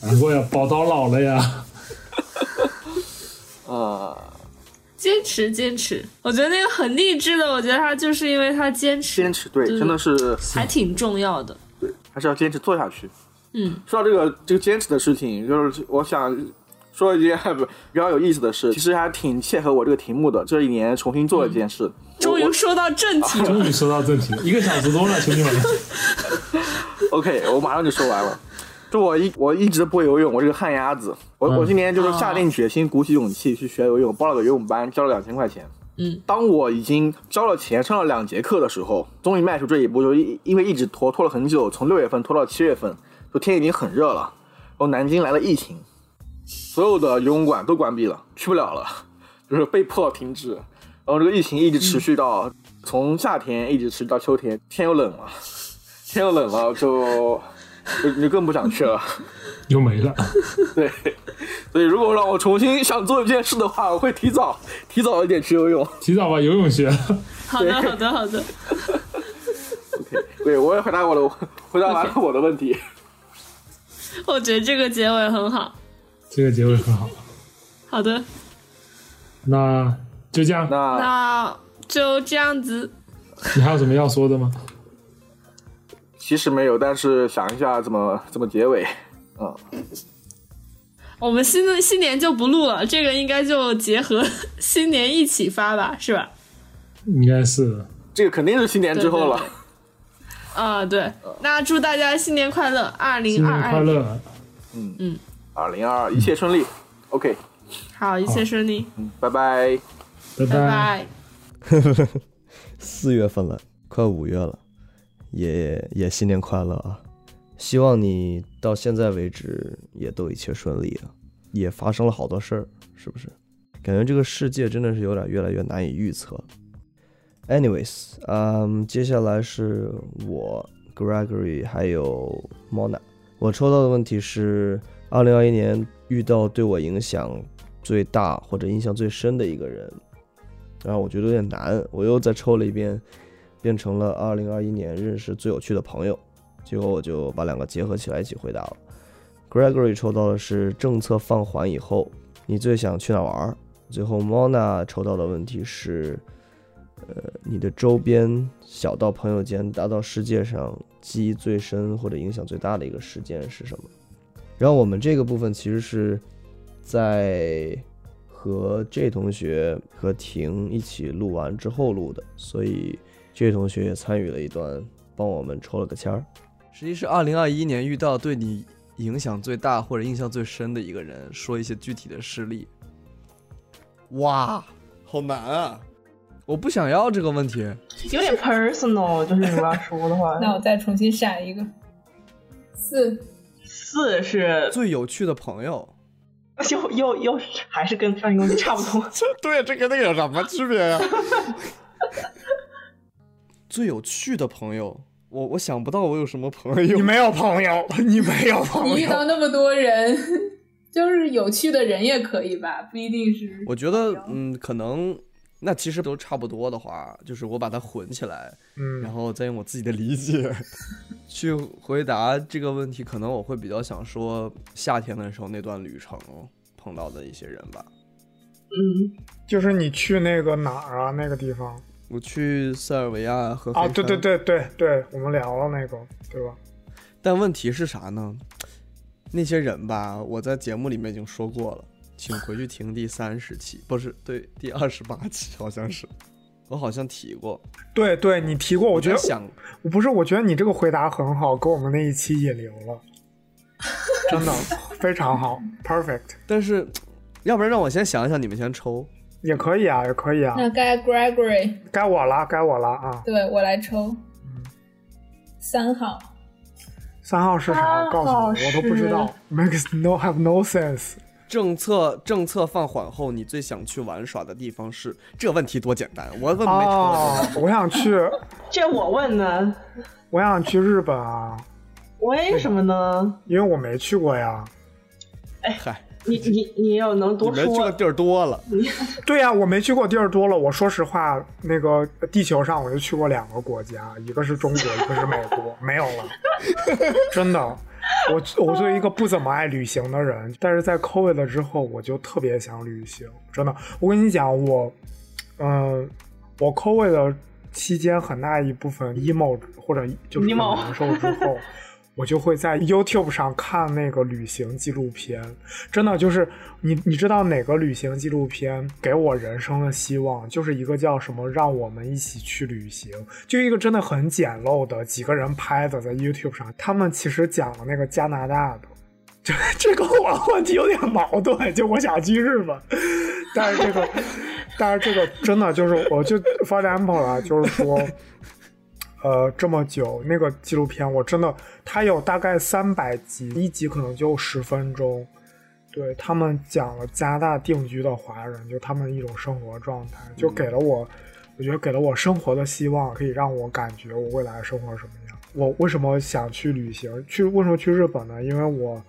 难怪呀，宝刀老了呀。(laughs) 啊，坚持坚持，我觉得那个很励志的。我觉得他就是因为他坚持，坚持对，真的是还挺重要的。对，还是要坚持做下去。嗯，说到这个这个坚持的事情，就是我想说一件不 (laughs) 比较有意思的事，其实还挺切合我这个题目的。这一年重新做了一件事，终于说到正题了。(laughs) 终于说到正题了，一个小时多了，兄弟们。(laughs) OK，我马上就说完了。就我一我一直不会游泳，我是个旱鸭子。我、嗯我今年就是下定决心，鼓起勇气去学游泳，报了个游泳班，交了两千块钱。嗯，当我已经交了钱，上了两节课的时候，终于迈出这一步，就因因为一直拖拖了很久，从六月份拖到七月份，就天已经很热了。然后南京来了疫情，所有的游泳馆都关闭了，去不了了，就是被迫停止。然后这个疫情一直持续到、从夏天一直持续到秋天，天又冷了，天又冷了，就就就更不想去了。(laughs) 又没了。对，所以如果让我重新想做一件事的话，我会提早提早一点去游泳。提早把游泳学。(laughs) 好的，好的，好的。OK，对我也回答我的回答完了我的问题。(laughs) 我觉得这个结尾很好。这个结尾很好。好的，那就这样。那那就这样子。你还有什么要说的吗？其实没有，但是想一下怎么怎么结尾。嗯，我们新的新年就不录了，这个应该就结合 (laughs) 新年一起发吧，是吧？应该是。这个肯定是新年之后了。啊，对，那祝大家新年快乐，二新零二二年快乐！二零二二一切顺利。OK，好，一切顺利，嗯，拜拜。拜拜拜。(laughs) 四月份了，快五月了，也也新年快乐啊！希望你到现在为止也都一切顺利啊，也发生了好多事儿，是不是？感觉这个世界真的是有点越来越难以预测。Anyways，嗯，接下来是我 Gregory 还有 Mona，我抽到的问题是：二零二一年遇到对我影响最大或者印象最深的一个人。然后我觉得有点难，我又再抽了一遍，变成了二零二一年认识最有趣的朋友。结果我就把两个结合起来一起回答了。Gregory 抽到的是政策放缓以后，你最想去哪玩？最后 Mona 抽到的问题是，呃，你的周边小到朋友间，大到世界上记忆最深或者影响最大的一个事件是什么？然后我们这个部分其实是在和 J 同学和婷一起录完之后录的，所以 J 同学也参与了一段，帮我们抽了个签儿。实际是二零二一年遇到对你影响最大或者印象最深的一个人，说一些具体的事例。哇，好难啊！我不想要这个问题。有点 personal，就是你们要说的话。(laughs) 那我再重新闪一个，四四是最有趣的朋友，(laughs) 又又又还是跟上一个问题差不多。(laughs) 对，这跟那个有什么区别呀、最有趣的朋友，我我想不到我有什么朋友。你没有朋友，(laughs) 你没有朋友你遇。到那么多人，(laughs) 就是有趣的人也可以吧，不一定是。我觉得，嗯，可能那其实都差不多的话，就是我把它混起来，嗯然嗯，后再用我自己的理解 (laughs) 去回答这个问题，可能我会比较想说夏天的时候那段旅程碰到的一些人吧。嗯，就是你去那个哪儿啊？那个地方我去塞尔维亚和啊？对对，对对对，我们聊了那个，对吧？但问题是啥呢？那些人吧，我在节目里面已经说过了，请回去听第三十期，不是对第二十八期，好像是，我好像提过。对对，你提过，我觉得在想，我不是，我觉得你这个回答很好，跟我们那一期引流了，真的 (laughs) 非常好，perfect，但是要不然让我先想一想，你们先抽。也可以啊，也可以啊，那该 Gregory，该我了，该我了啊！对我来抽。三号，三号是啥？告诉号我，我都不知道，makes no have no sense。政策政策放缓后，你最想去玩耍的地方是？这问题多简单，我问没抽。哦，我想去，(laughs) 这我问呢，我想去日本啊，为什么呢？因为我没去过呀。哎嗨，(laughs) 你你你要能多说，们去过地儿多了，(laughs) 对呀、我没去过地儿多了。我说实话，那个地球上我就去过两个国家，一个是中国，一个是美国，没有了。(laughs) 真的，我我作为一个不怎么爱旅行的人，但是在 COVID 了之后，我就特别想旅行。真的，我跟你讲，我，嗯、我 COVID 的期间很大一部分 emo 或者就是难受之后。我就会在 YouTube 上看那个旅行纪录片，真的就是你你知道哪个旅行纪录片给我人生的希望？就是一个叫什么“让我们一起去旅行”，就一个真的很简陋的几个人拍的，在 YouTube 上，他们其实讲了那个加拿大的，这 (laughs) 这个我问题有点矛盾，就我想去日本，但是这个，但是这个真的就是，我就 for example 啊，就是说。呃，这么久那个纪录片，我真的，它有大概三百集，一集可能就十分钟。对他们讲了加拿大定居的华人，就他们一种生活状态，就给了。我，我觉得给了。我生活的希望，可以让我感觉我未来生活什么样。我为什么想去旅行？去为什么去日本呢？因为我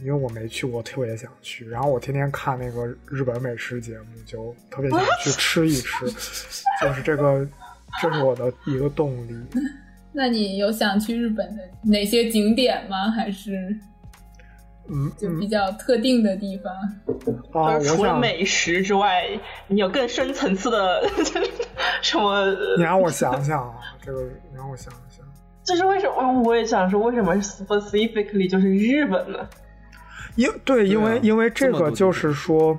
因为我没去过，特别想去。然后我天天看那个日本美食节目，就特别想去吃一吃，就是这个。这是我的一个动力。(laughs) 那你有想去日本的哪些景点吗？还是嗯，就比较特定的地方？啊，就是除了美食之外，你有更深层次的 (laughs) 什么？你让我想想啊，这个你让我想一想。这是为什么我也想说，为什么 specifically 就是日本呢？因对，因为、啊因为这个就是说，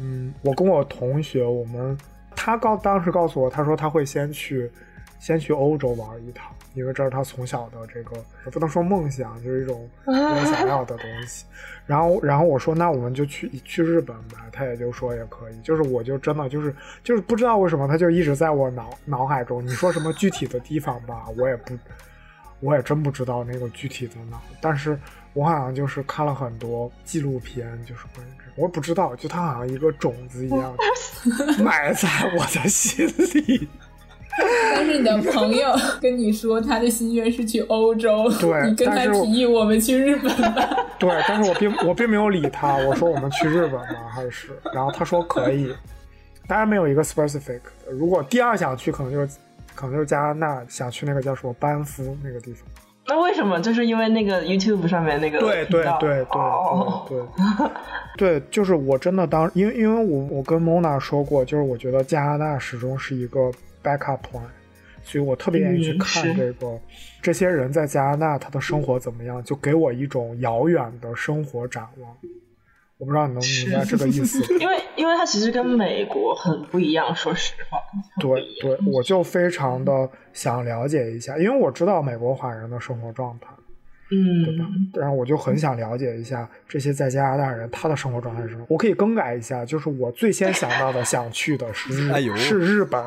嗯，我跟我同学，我们他告当时告诉我，他说他会先去先去欧洲玩一趟，因为这是他从小的这个也不能说梦想，就是一种我想要的东西。(laughs) 然后然后我说那我们就去去日本吧，他也就说也可以。就是我就真的就是就是不知道为什么他就一直在我脑脑海中。你说什么具体的地方吧，我也不我也真不知道那个具体的哪，但是我好像就是看了很多纪录片，就是关于这个，我不知道，就它好像一个种子一样 (laughs) 埋在我的心里。(laughs) 但是你的朋友跟你说他的心愿是去欧洲，对你跟他提议我们去日本吧。(laughs) 对，但是我并我并没有理他，我说我们去日本吗？还是，然后他说可以，当然没有一个 specific。如果第二想去，可能就是可能就是加拿大，想去那个叫什么班夫那个地方。那为什么？就是因为那个 YouTube 上面那个对对对对哦对对 (laughs) 对，就是我真的当因为因为我我跟 Mona 说过，就是我觉得加拿大始终是一个 backup plan，所以我特别愿意去嗯看这个、这些人在加拿大他的生活怎么样，就给我一种遥远的生活展望。我不知道你能明白这个意思。(laughs) 因为因为它其实跟美国很不一样，说实话。对对，我就非常的想了解一下，因为我知道美国华人的生活状态。嗯对吧嗯，？然后我就很想了解一下这些在加拿大人他的生活状态是什么。我可以更改一下，就是我最先想到的想去的是日、(laughs) 哎是日本，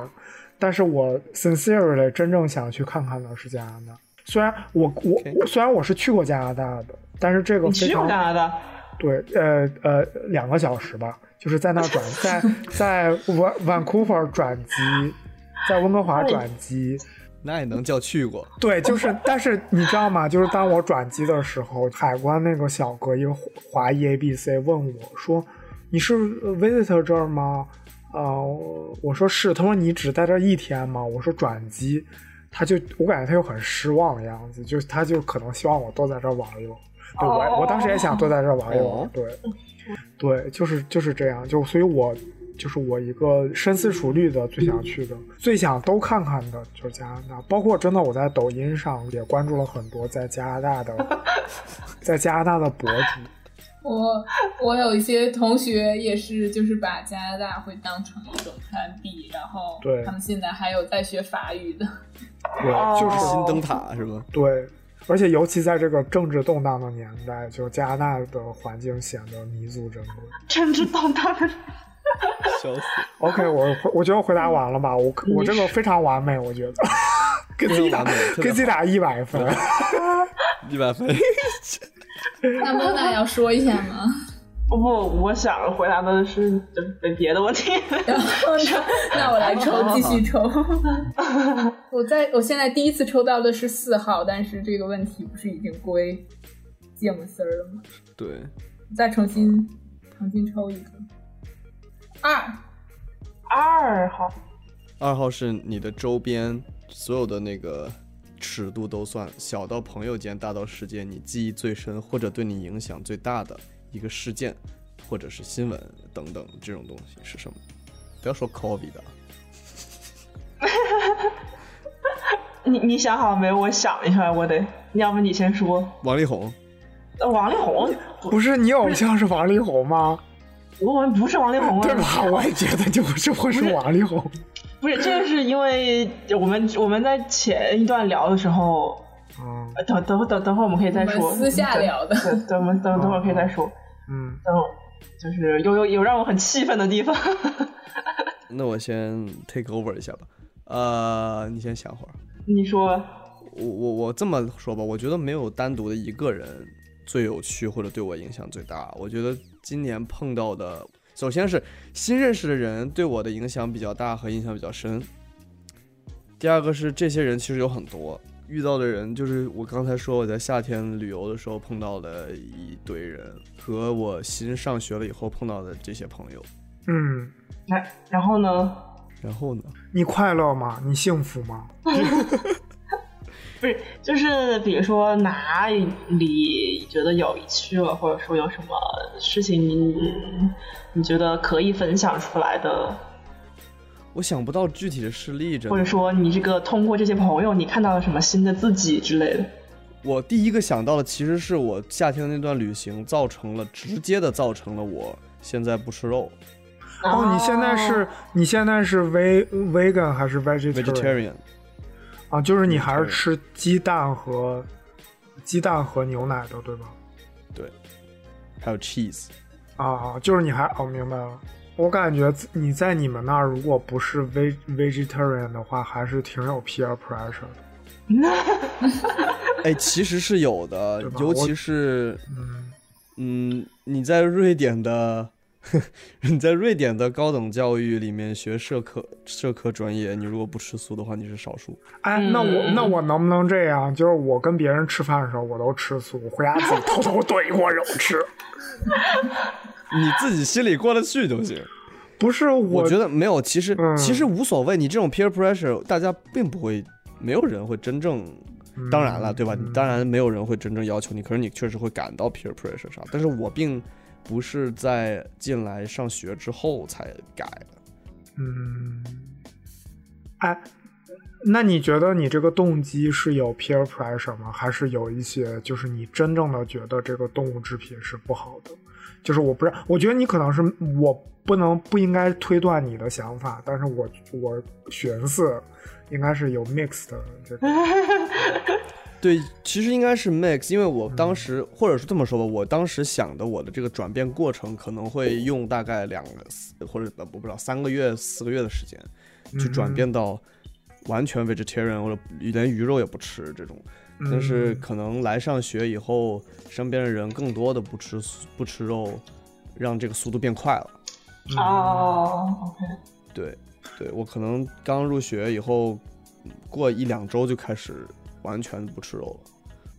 但是我 sincerely 真正想去看看的是加拿大。虽然我我虽然我是去过加拿大的，但是这个你去过加拿大？对，呃呃，两个小时吧，就是在那儿转，在 (laughs) 在 Van Vancouver 转机，在温哥华转机。那也能叫去过？对，就是，但是你知道吗？就是当我转机的时候，海关那个小哥一个华裔 A B C 问我说：“你是 visitor 这儿吗？”呃，我说是。他说你只在这儿一天吗？我说转机。他就我感觉他又很失望的样子，就是他就可能希望我多在这儿玩一玩。对我我当时也想坐在这儿玩一玩。哦对，对，就是就是这样。就所以我。就是我一个深思熟虑的最想去的、最想都看看的，就是加拿大。包括真的，我在抖音上也关注了很多在加拿大的，(laughs) 在加拿大的博主。(laughs) 我我有一些同学也是，就是把加拿大会当成一种攀比，然后对他们现在还有在学法语的。对，就是新灯塔是吧？对，而且尤其在这个政治动荡的年代，就加拿大的环境显得弥足珍贵。政治动荡。笑死！OK，我我觉得我回答完了吧？我我这个非常完美，我觉得 (laughs) 给自己打给自己打一百分。(laughs) 一百分。那莫娜要说一下吗？不，我想回答的是就是别的问题。然后呢？(laughs) 那我来抽，继续抽。(laughs) 我在我现在第一次抽到的是四号，但是这个问题不是已经归芥末丝儿了吗？对，再重新重新抽一个。二，二号，二号是你的周边所有的那个尺度都算，小到朋友间，大到世界，你记忆最深或者对你影响最大的一个事件，或者是新闻等等这种东西是什么？不要说 COVID 的，(laughs) 你你想好没？我想一下，我得，要不你先说。王力宏，呃王力宏，不是你偶像是王力宏吗？我们不是王力宏啊，对吧？我也觉得就是会是王力宏。不是，这个是因为我们我们在前一段聊的时候，等等等等会儿我们可以再说，私下聊的对，等我们等等会儿可以再说，嗯，等就是有有有让我很气愤的地方。(laughs) 那我先 take over 一下吧。呃，你先想会儿。你说，我我我这么说吧，我觉得没有单独的一个人最有趣或者对我影响最大。我觉得今年碰到的，首先是新认识的人对我的影响比较大和印象比较深。第二个是这些人其实有很多遇到的人，就是我刚才说我在夏天旅游的时候碰到的一堆人，和我新上学了以后碰到的这些朋友。嗯，那然后呢？然后呢？你快乐吗？你幸福吗？(laughs) 不是，就是比如说哪里觉得有趣了，或者说有什么事情你你觉得可以分享出来的，我想不到具体的事例，或者说你这个通过这些朋友你看到了什么新的自己之类的。我第一个想到的其实是我夏天的那段旅行造成了直接的造成了我现在不吃肉哦，你现在是你现在是 ve vegan 还是 vegetarian？vegetarian，啊，就是你还是吃鸡蛋和鸡蛋和牛奶的，对吧？对，还有 cheese，啊，就是你还哦，明白了。我感觉你在你们那儿，如果不是 ve vegetarian 的话，还是挺有 peer pressure 的。(laughs) 哎，其实是有的，尤其是嗯，嗯，你在瑞典的。(laughs) 你在瑞典的高等教育里面学社科社科专业，你如果不吃素的话，你是少数。哎，那我那我能不能这样？就是我跟别人吃饭的时候，我都吃素，回家自己偷偷炖一锅肉吃。(laughs) 你自己心里过得去就行。不是我，我觉得没有，其实、嗯其实无所谓。你这种 peer pressure，大家并不会，没有人会真正。嗯当然了，对吧？你当然没有人会真正要求你，可是你确实会感到 peer pressure 上。但是我并不是在进来上学之后才改的。嗯，哎，那你觉得你这个动机是有 peer pressure 吗？还是有一些就是你真正的觉得这个动物制品是不好的？就是我不知道，我觉得你可能是我不能不应该推断你的想法，但是我我寻思应该是有 mix 的这个。(laughs) 对，其实应该是 mix，因为我当时，或者是这么说吧，我当时想的我的这个转变过程可能会用大概两个或者呃我不知道三个月、四个月的时间，去转变到完全 vegetarian 或者连鱼肉也不吃这种。但是可能来上学以后，身边的人更多的不吃不吃肉，让这个速度变快了。哦，OK，对，对我可能刚入学以后，过一两周就开始完全不吃肉了。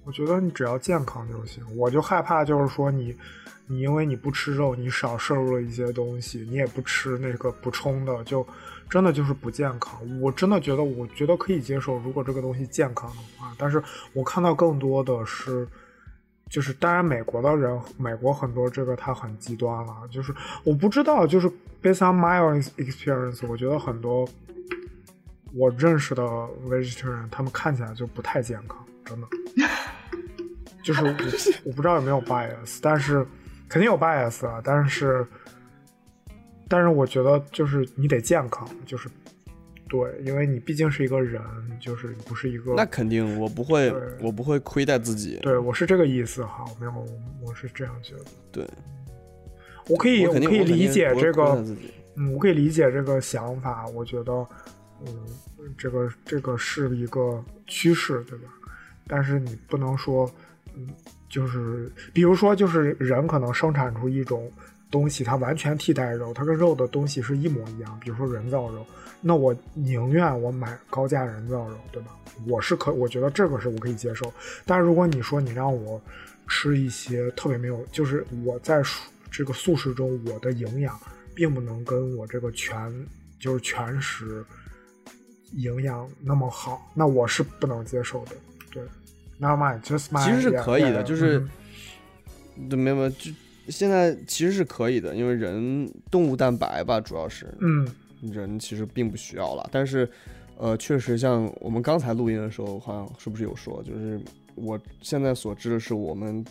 我觉得你只要健康就行。我就害怕就是说你，你因为你不吃肉，你少摄入了一些东西，你也不吃那个补充的，就真的就是不健康。我真的觉得，我觉得可以接受，如果这个东西健康的话。但是我看到更多的是，就是当然美国的人，美国很多这个他很极端了，就是我不知道，就是 based on my own experience，我觉得很多我认识的 vegetarian，他们看起来就不太健康，真的。就是我 (laughs) 我不知道有没有 bias，但是肯定有 bias 啊。但是，但是我觉得就是你得健康，就是对，因为你毕竟是一个人，就是你不是一个。那肯定，我不会，我不会亏待自己。对我是这个意思哈，没有，我是这样觉得。对，我可以，我可以理解这个嗯，我可以理解这个想法。我觉得，嗯，这个这个是一个趋势，对吧？但是你不能说，嗯，就是比如说，就是人可能生产出一种东西它完全替代肉，它跟肉的东西是一模一样，比如说人造肉，那我宁愿我买高价人造肉，对吧？我是可，我觉得这个是我可以接受。但是如果你说你让我吃一些特别没有，就是我在这个素食中，我的营养并不能跟我这个全就是全食营养那么好，那我是不能接受的。对 my just my，其实是可以的，yeah, 就是嗯对，没有没有，就现在其实是可以的，因为人动物蛋白吧，主要是嗯人其实并不需要了，但是呃，确实像我们刚才录音的时候，好像是不是有说，就是我现在所知的是，我们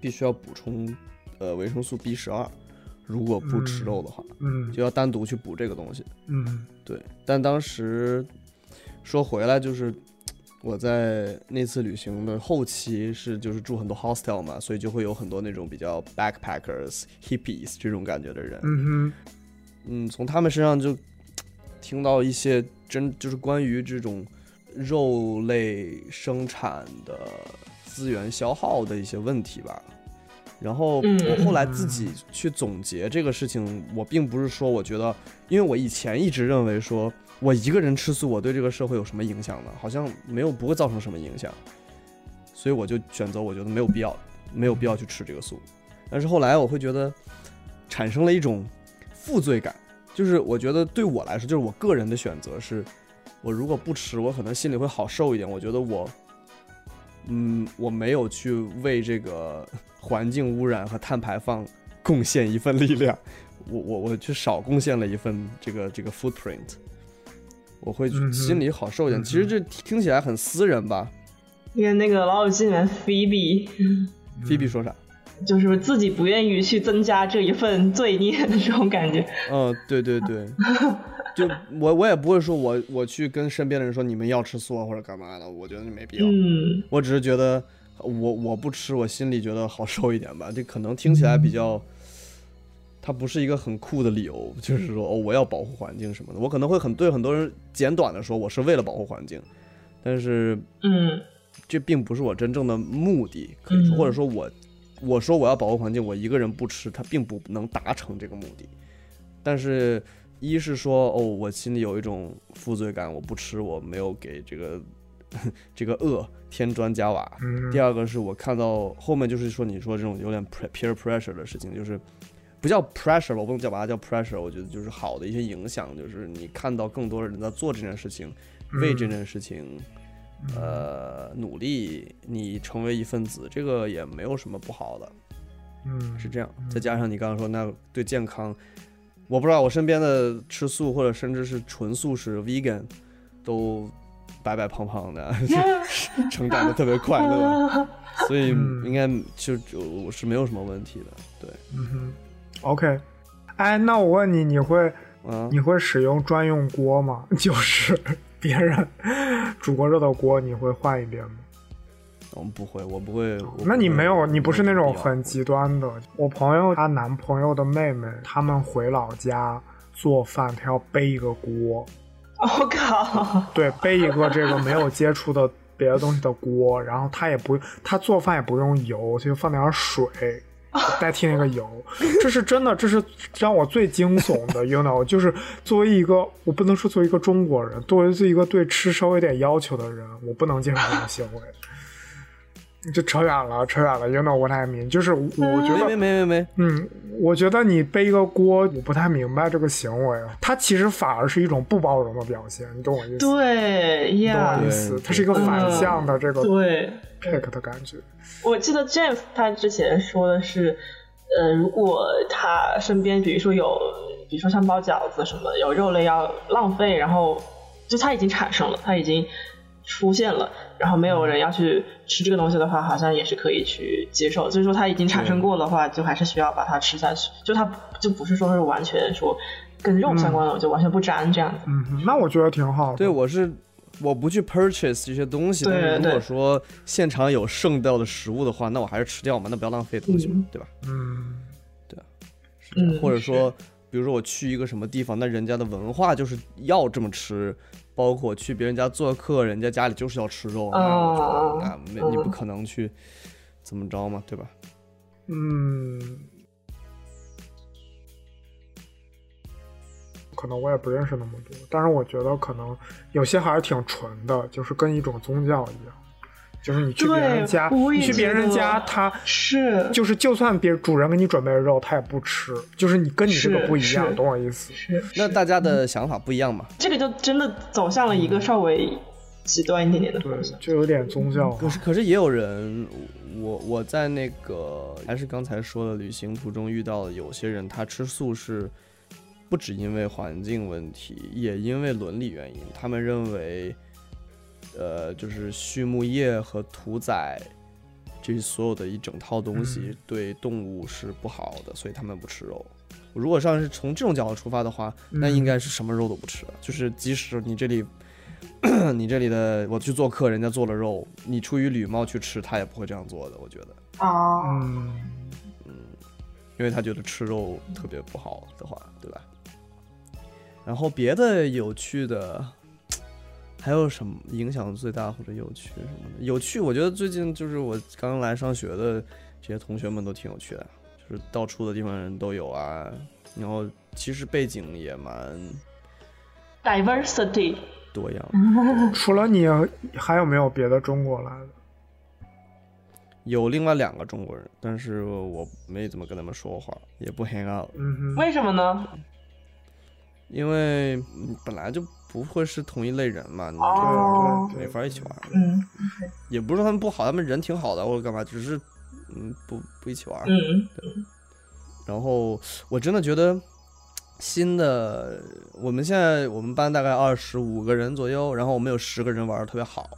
必须要补充呃维生素 B 十二，如果不吃嗯肉的话，嗯就要单独去补这个东西。嗯对，但当时说回来就是。我在那次旅行的后期是就是住很多 hostel 嘛，所以就会有很多那种比较 backpackers、hippies 这种感觉的人。嗯哼嗯，从他们身上就听到一些真就是关于这种肉类生产的资源消耗的一些问题吧。然后嗯我后来自己去总结这个事情，我并不是说我觉得，因为我以前一直认为说我一个人吃素，我对这个社会有什么影响呢？好像没有不会造成什么影响，所以我就选择我觉得没有必要，没有必要去吃这个素。但是后来我会觉得产生了一种负罪感，就是我觉得对我来说，就是我个人的选择是，我如果不吃，我可能心里会好受一点。我觉得我，嗯，我没有去为这个环境污染和碳排放贡献一份力量，我我我去少贡献了一份这个这个 footprint，我会心里好受一点。其实这听起来很私人吧？因为那个《老友记》里面菲比菲比说啥？(laughs) 就是自己不愿意去增加这一份罪孽的这种感觉。嗯，对对对，(laughs) 就我我也不会说我我去跟身边的人说你们要吃素啊或者干嘛的，我觉得没必要。嗯我只是觉得我我不吃，我心里觉得好受一点吧。这可能听起来比较，它不是一个很酷的理由，就是说哦我要保护环境什么的。我可能会很对很多人简短的说我是为了保护环境，但是嗯这并不是我真正的目的，可以说，嗯或者说我我说我要保护环境，我一个人不吃，它并不能达成这个目的。但是，一是说哦，我心里有一种负罪感，我不吃，我没有给这个 (laughs) 这个恶添砖加瓦。嗯第二个是我看到后面就是说你说这种有点 peer pressure 的事情，就是不叫 pressure 吧，我不能叫把它叫 pressure，我觉得就是好的一些影响，就是你看到更多的人在做这件事情，为这件事情。呃，努力，你成为一份子，这个也没有什么不好的，嗯是这样。再加上你刚刚说那对健康，我不知道我身边的吃素或者甚至是纯素食 vegan 都白白胖胖的，(laughs) (laughs) 成长的特别快乐，(laughs) 所以嗯应该就就我是没有什么问题的。对，嗯哼，OK，哎，那我问你，你会啊，你会使用专用锅吗？(laughs) 就是别人煮过肉的锅，你会换一遍吗？我们不会，我不会。那你没有，你不是那种很极端的。我朋友她男朋友的妹妹，他们回老家做饭，她要背一个锅，我靠，对，背一个这个没有接触的别的东西的锅，然后她也不，她做饭也不用油，她就放点水 (laughs) 代替那个油。这是真的，这是让我最惊悚的，(laughs) you know，就是作为一个，我不能说作为一个中国人，作为一个对吃稍微有点要求的人，我不能接受这种行为。就扯远了，扯远了，you know what I mean？就是我觉得没没没没没，嗯，我觉得你背一个锅，我不太明白这个行为，它其实反而是一种不包容的表现，你懂我意思？对你懂呀我意，思？对它是一个反向的这个对。pick 的感觉。我记得 Jeff 他之前说的是，呃，如果他身边比如说有，比如说像包饺子什么有肉类要浪费，然后就他已经产生了，他已经出现了，然后没有人要去吃这个东西的话，好像也是可以去接受。所以说它已经产生过的话，就还是需要把它吃下去。就它就不是说是完全说跟肉相关的，我就完全不沾这样子。嗯哼，那我觉得挺好的。对，我是我不去 purchase 这些东西，对但是如果说现场有剩掉的食物的话，那我还是吃掉嘛，那不要浪费东西嘛，嗯对吧？嗯是这样嗯或者说，比如说我去一个什么地方，那人家的文化就是要这么吃，包括去别人家做客人家家里就是要吃肉啊那你不可能去怎么着嘛对吧？嗯。可能我也不认识那么多但是我觉得可能有些还是挺纯的就是跟一种宗教一样。就是你去别人家，你去别人家，他是就是就算别主人给你准备肉，他也不吃，就是你跟你这个不一样，懂我意思？是，那大家的想法不一样嘛？这个就真的走向了一个稍微极端一点点的对方向，。就有点宗教。可是，可是也有人，我我在那个还是刚才说的旅行途中遇到的有些人，他吃素是不只因为环境问题，也因为伦理原因。他们认为，呃，就是畜牧业和屠宰这所有的一整套东西对动物是不好的，所以他们不吃肉。如果上是从这种角度出发的话，那应该是什么肉都不吃，就是即使你这里 (coughs) 你这里的我去做客，人家做了肉，你出于礼貌去吃，他也不会这样做的。我觉得，啊，嗯，因为他觉得吃肉特别不好的话，对吧？然后别的有趣的还有什么影响最大或者有趣什么的？有趣，我觉得最近就是我刚来上学的这些同学们都挺有趣的，就是到处的地方人都有啊。然后其实背景也蛮 diversity，多样，(laughs) 除了你，还有没有别的中国来的？有另外两个中国人，但是我没怎么跟他们说话，也不 hang out。嗯哼，为什么呢？因为嗯本来就不会是同一类人嘛，你哦就没法一起玩。嗯也不是说他们不好，他们人挺好的或者干嘛，只是嗯不不一起玩。嗯然后我真的觉得新的，我们现在我们班大概二十五个人左右，然后我们有十个人玩的特别好，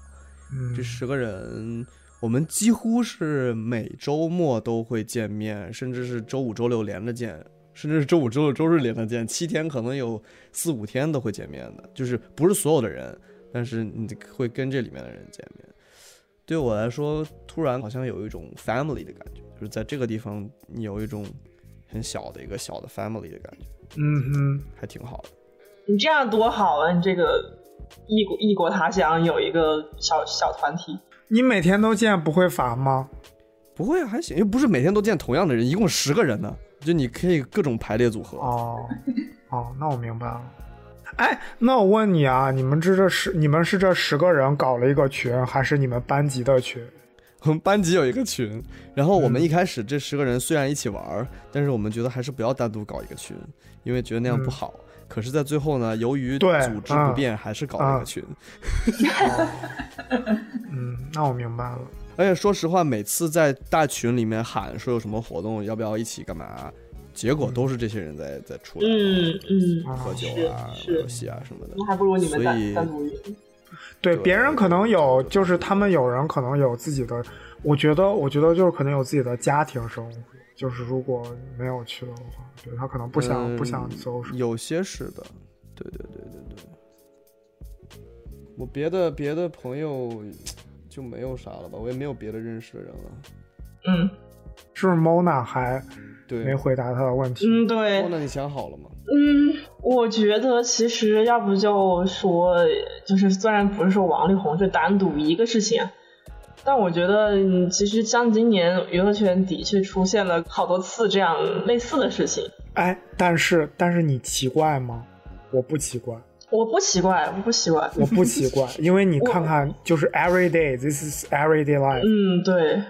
嗯这十个人。我们几乎是每周末都会见面，甚至是周五、周六连着见，甚至是周五、周六、周日连着见，七天可能有四五天都会见面的。就是不是所有的人，但是你会跟这里面的人见面。对我来说，突然好像有一种 family 的感觉，就是在这个地方你有一种很小的一个小的 family 的感觉，嗯哼，还挺好的。你这样多好啊！你这个异国异国他乡有一个小小团体，你每天都见不会烦吗？不会啊，还行，又不是每天都见同样的人，一共十个人呢，就你可以各种排列组合。哦，(laughs) 哦，那我明白了。哎，那我问你啊，你们这这十，你们是这十个人搞了一个群，还是你们班级的群？我 (laughs) 们班级有一个群，然后我们一开始这十个人虽然一起玩儿，但是我们觉得还是不要单独搞一个群，因为觉得那样不好。可是，在最后呢，由于组织不便，还是搞了一个群。嗯，那我明白了。(laughs) 而且说实话，每次在大群里面喊说有什么活动，要不要一起干嘛，结果都是这些人在在出来、嗯嗯，喝酒啊、玩游戏啊什么的。那还不如你们所以单单独约。对，对别人可能有，就是他们有人可能有自己的，我觉得，我觉得就是可能有自己的家庭生活。就是如果没有去的话，对他可能不想、嗯不想走。有些是的，对对对对对。我别的别的朋友就没有啥了吧，我也没有别的认识的人了。嗯是不是 Mona 还对，没回答他的问题？嗯，对哦，，那你想好了吗？嗯，我觉得其实要不就说，就是虽然不是说王力宏就单独一个事情啊，但我觉得嗯其实像今年娱乐圈的确出现了好多次这样类似的事情。哎，但是但是你奇怪吗？我不奇怪，我不奇怪，我不奇怪。我不奇怪，因为你看看，就是 every day，this is everyday life。嗯，对，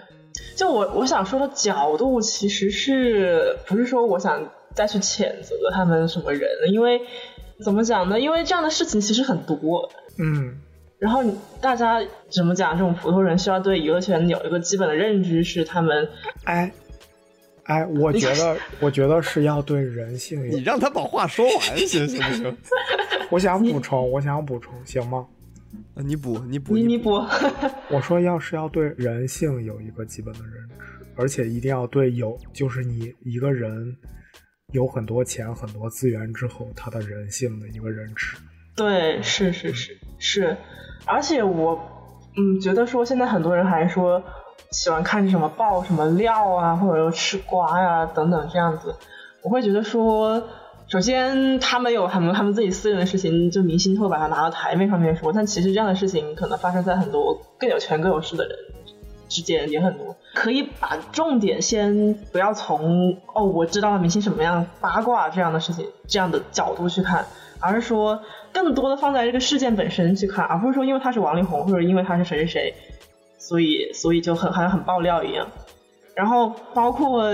就我我想说的角度，其实是不是说我想再去谴责他们什么人？因为怎么讲呢？因为这样的事情其实很多，嗯，然后大家怎么讲？这种普通人需要对娱乐圈有一个基本的认知，是他们哎，哎，我觉得，(laughs) 我觉得是要对人性你。让他把话说完行行不行？(laughs) 我想补充，我想补充，行吗？啊你补你补你你补，不，(laughs) 我说要是要对人性有一个基本的认知，而且一定要对有，就是你一个人有很多钱、很多资源之后，他的人性的一个认知。对，是是是是，而且我嗯觉得说现在很多人还说喜欢看什么爆什么料啊，或者说吃瓜呀、等等这样子，我会觉得说。首先，他们有他们他们自己私人的事情，就明星会把它拿到台面上面说。但其实这样的事情可能发生在很多更有权更有势的人之间也很多。可以把重点先不要从哦我知道了明星什么样八卦这样的事情这样的角度去看，而是说更多的放在这个事件本身去看，而不是说因为他是王力宏或者因为他是谁谁谁，所以所以就很好像很爆料一样。然后包括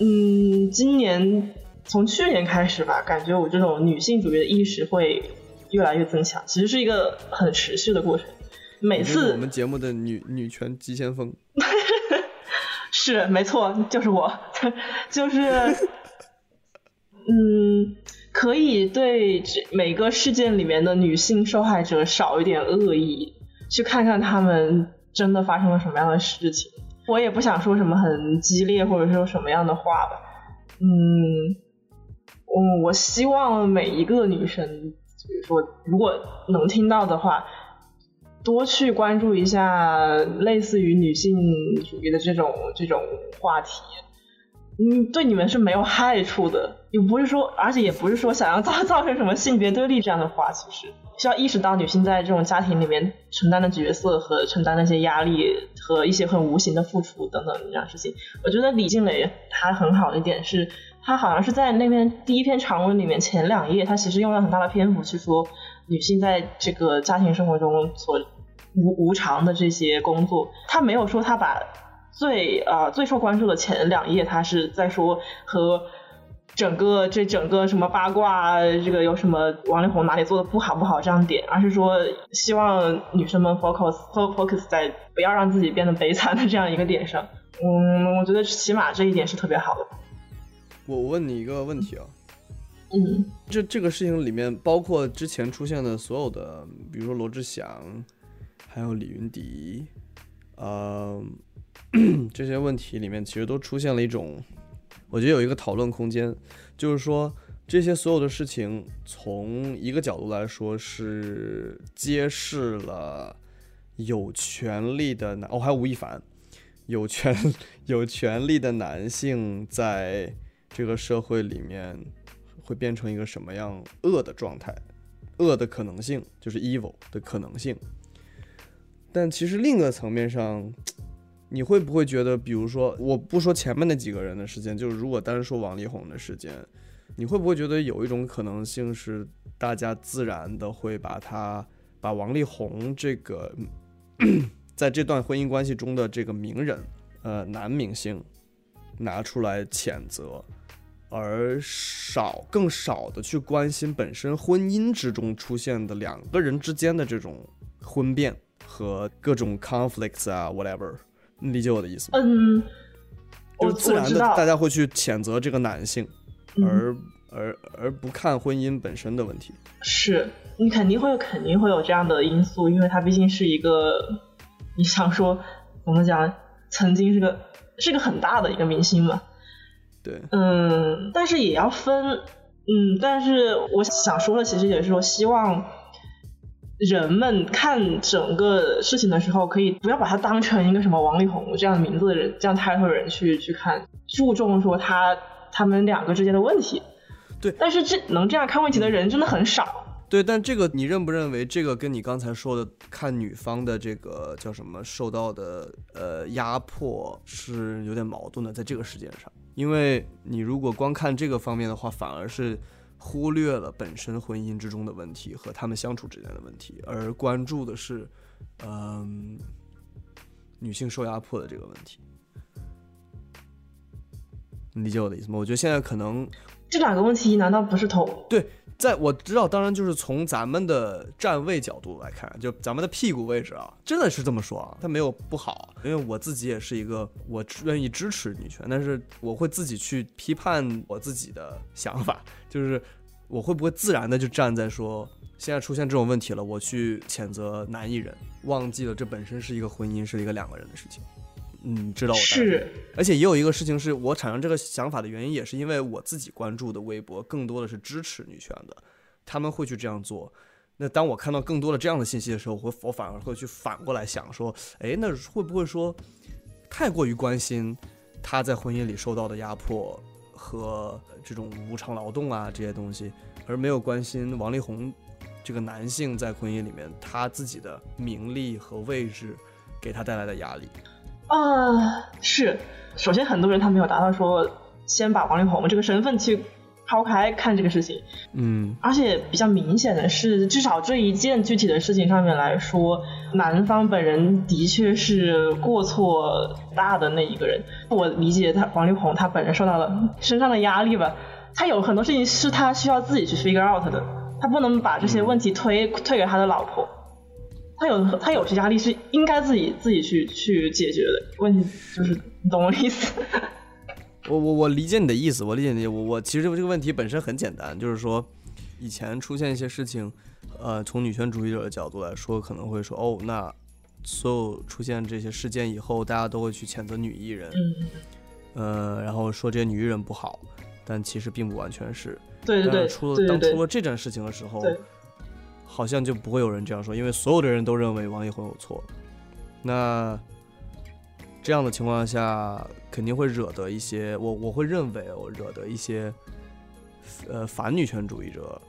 嗯，今年从去年开始吧，感觉我这种女性主义的意识会越来越增强，其实是一个很持续的过程。每次我们节目的女女权急先锋，(laughs) 是没错，就是我，(laughs) 就是嗯，可以对这每个事件里面的女性受害者少一点恶意，去看看他们真的发生了什么样的事情。我也不想说什么很激烈或者说什么样的话吧，嗯，我我希望每一个女生，比如说如果能听到的话。多去关注一下类似于女性主义的这种这种话题，嗯，对你们是没有害处的，也不是说，而且也不是说想要造 (laughs) 造成什么性别对立这样的话，其实需要意识到女性在这种家庭里面承担的角色和承担那些压力和一些很无形的付出等等这样事情。我觉得李静蕾她很好的一点是，他好像是在那篇第一篇长文里面前两页，他其实用了很大的篇幅去说女性在这个家庭生活中所。无无偿的这些工作，他没有说他把最呃最受关注的前两页，他是在说和整个这整个什么八卦，这个有什么王力宏哪里做的不好不好这样点，而是说希望女生们 focus focus 在不要让自己变得悲惨的这样一个点上。嗯，我觉得起码这一点是特别好的。我问你一个问题啊，嗯，这这个事情里面包括之前出现的所有的，比如说罗志祥。还有李云迪，呃，(clears throat) 这些问题里面其实都出现了一种，我觉得有一个讨论空间，就是说这些所有的事情，从一个角度来说是揭示了有权利的男，哦，还有吴亦凡，有权 (laughs) 有权利的男性在这个社会里面会变成一个什么样恶的状态，恶的可能性就是 evil 的可能性。但其实另一个层面上，你会不会觉得，比如说，我不说前面那几个人的事件，就是如果单说王力宏的事件，你会不会觉得有一种可能性是，大家自然的会把他把王力宏这个 (coughs) 在这段婚姻关系中的这个名人，呃，男明星拿出来谴责，而少更少的去关心本身婚姻之中出现的两个人之间的这种婚变。和各种 conflicts 啊，whatever，你理解我的意思吗？嗯，就自然的大家会去谴责这个男性，而而而不看婚姻本身的问题。是你肯定会有肯定会有这样的因素，因为他毕竟是一个，你想说怎么讲，曾经是个是个很大的一个明星嘛。对，嗯，但是也要分，嗯，但是我想说的其实也是说希望。人们看整个事情的时候，可以不要把它当成一个什么王力宏这样名字的人，这样 title 人去去看，注重说他他们两个之间的问题。对，但是这能这样看问题的人真的很少。对，但这个你认不认为这个跟你刚才说的看女方的这个叫什么受到的呃压迫是有点矛盾的，在这个事件上，因为你如果光看这个方面的话，反而是。忽略了本身婚姻之中的问题和他们相处之间的问题，而关注的是，嗯，女性受压迫的这个问题。你理解我的意思吗？我觉得现在可能这两个问题难道不是同？对，在我知道，当然就是从咱们的站位角度来看，就咱们的屁股位置啊，真的是这么说啊，它没有不好，因为我自己也是一个我愿意支持女权，但是我会自己去批判我自己的想法。就是我会不会自然的就站在说，现在出现这种问题了，我去谴责男艺人，忘记了这本身是一个婚姻，是一个两个人的事情。嗯，知道我是。而且也有一个事情是我产生这个想法的原因，也是因为我自己关注的微博更多的是支持女权的，他们会去这样做。那当我看到更多的这样的信息的时候，我我反而会去反过来想说，哎，那会不会说太过于关心他在婚姻里受到的压迫？和这种无偿劳动啊这些东西，而没有关心王力宏这个男性在婚姻里面他自己的名利和位置给他带来的压力。啊，是，首先很多人他没有达到说先把王力宏这个身份去抛开看这个事情。嗯而且比较明显的是，至少这一件具体的事情上面来说，男方本人的确是过错大的那一个人。我理解他王力宏他本人受到了身上的压力吧，他有很多事情是他需要自己去 figure out 的，他不能把这些问题推推给他的老婆。他有他有些压力是应该自己自己去去解决的问题，就是你懂我的意思？(laughs) 我我我理解你的意思，我理解你。我我其实这个问题本身很简单，就是说，以前出现一些事情，呃，从女权主义者的角度来说，可能会说，哦，那所有出现这些事件以后，大家都会去谴责女艺人，嗯，呃，然后说这些女艺人不好，但其实并不完全是。对对对出了当出了这件事情的时候对，好像就不会有人这样说，因为所有的人都认为王一宏有错。那这样的情况下，肯定会惹得一些我我会认为我惹得一些呃反女权主义者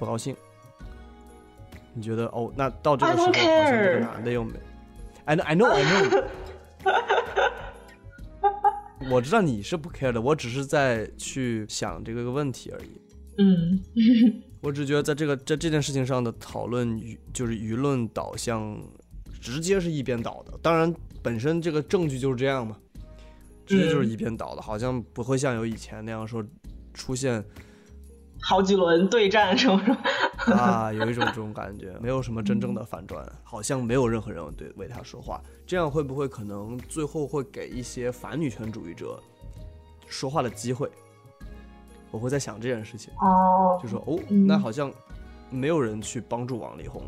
不高兴。你觉得哦？那到这个时候，好像这个男的又没，I know I know I know。(laughs) 我知道你是不 care 的，我只是在去想这个问题而已。嗯我只觉得在这个在这件事情上的讨论舆就是舆论导向，直接是一边倒的。当然，本身这个证据就是这样嘛，直接就是一边倒的，好像不会像有以前那样说出现好几轮对战什么什么。啊，(laughs) 有一种这种感觉，没有什么真正的反转，好像没有任何人对为他说话。这样会不会可能最后会给一些反女权主义者说话的机会？我会在想这件事情。哦，就说哦，嗯那好像没有人去帮助王力宏，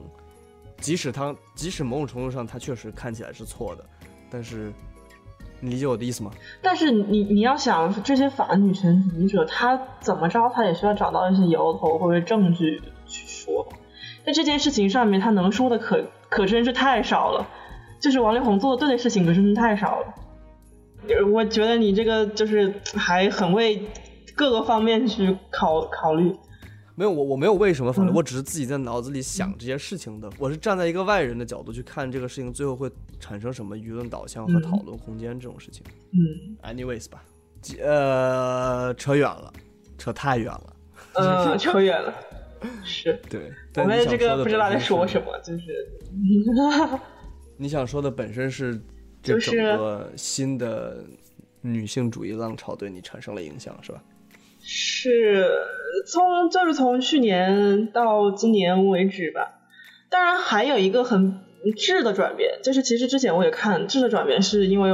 即使他即使某种程度上他确实看起来是错的，但是你理解我的意思吗？但是你你要想，这些反女权主义者，他怎么着，他也需要找到一些由头或者证据去说。在这件事情上面，他能说的可可真是太少了。就是王力宏做的对的事情，可真是太少了。呃我觉得你这个就是还很为各个方面去考考虑。没有，我我没有为什么反对，嗯我只是自己在脑子里想这些事情的。我是站在一个外人的角度去看这个事情，最后会产生什么舆论导向和嗯讨论空间这种事情。嗯 Anyways 吧，呃，扯远了，扯太远了。呃，扯远了。(laughs) 是对，我们这个不知道在说什么，就是 (laughs) 你想说的本身是这就是整个新的女性主义浪潮对你产生了影响，是吧？是从就是从去年到今年为止吧。当然还有一个很质的转变，就是其实之前我也看质的转变，是因为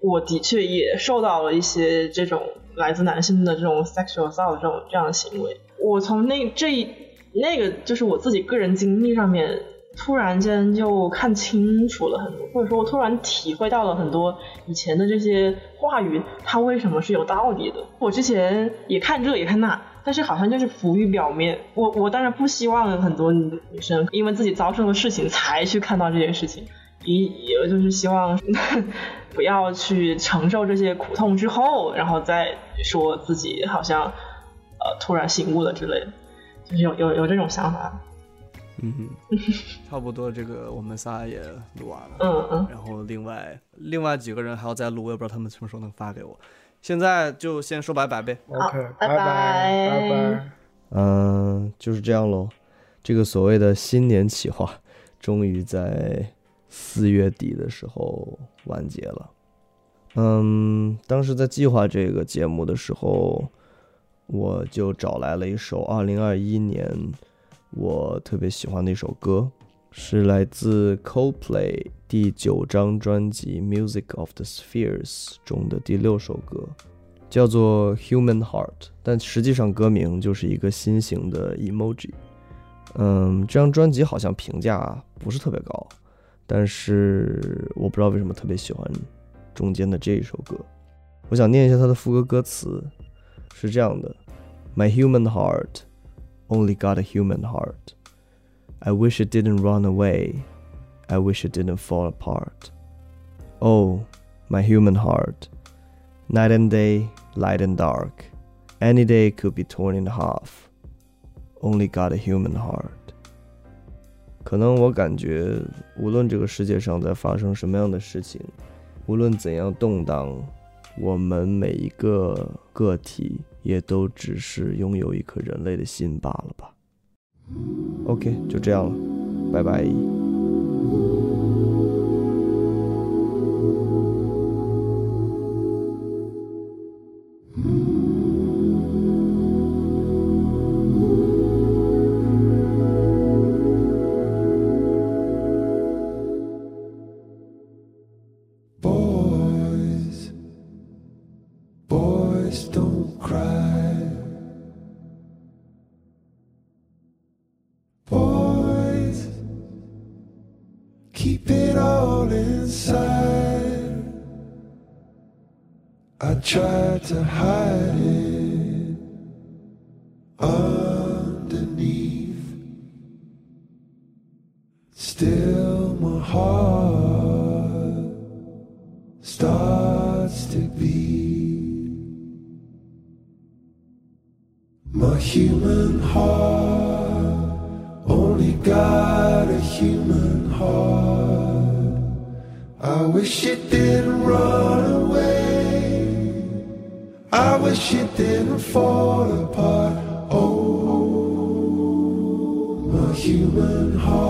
我的确也受到了一些这种来自男性的这种 sexual assault 这种这样的行为。我从那这一那个就是我自己个人经历上面，突然间就看清楚了很多，或者说我突然体会到了很多以前的这些话语，它为什么是有道理的。我之前也看这也看那，但是好像就是浮于表面。我我当然不希望很多女生因为自己遭受的事情才去看到这件事情，也也就是希望 (laughs) 不要去承受这些苦痛之后，然后再说自己好像呃突然醒悟了之类的，就是有有有这种想法。嗯，(laughs) 差不多，这个我们仨也录完了。嗯嗯，然后另外另外几个人还要再录，我也不知道他们什么时候能发给我。现在就先说拜拜呗。OK，拜拜拜拜拜。嗯，就是这样喽。这个所谓的新年企划，终于在四月底的时候完结了。嗯，当时在计划这个节目的时候，我就找来了一首二零二一年我特别喜欢的一首歌，是来自 Coldplay 第九张专辑《Music of the Spheres》中的第六首歌。叫做 Human Heart，但实际上歌名就是一个心形的 emoji。嗯，这张专辑好像评价不是特别高，但是我不知道为什么特别喜欢中间的这一首歌。我想念一下它的副歌歌词，是这样的：My human heart only got a human heart. I wish it didn't run away. I wish it didn't fall apart. Oh, my human heart. Night and day, light and dark. Any day could be torn in half. Only got a human heart. 可能我感觉，无论这个世界上在发生什么样的事情，无论怎样动荡， 我们每一个个体 也都只是拥有一颗人类的心罢了吧。OK，就这样了，拜拜。To hide it underneath. Still, my heart starts to beat. My human heart only got a human heart. I wish it didn't run away. Wish it didn't fall apart. Oh, my human heart.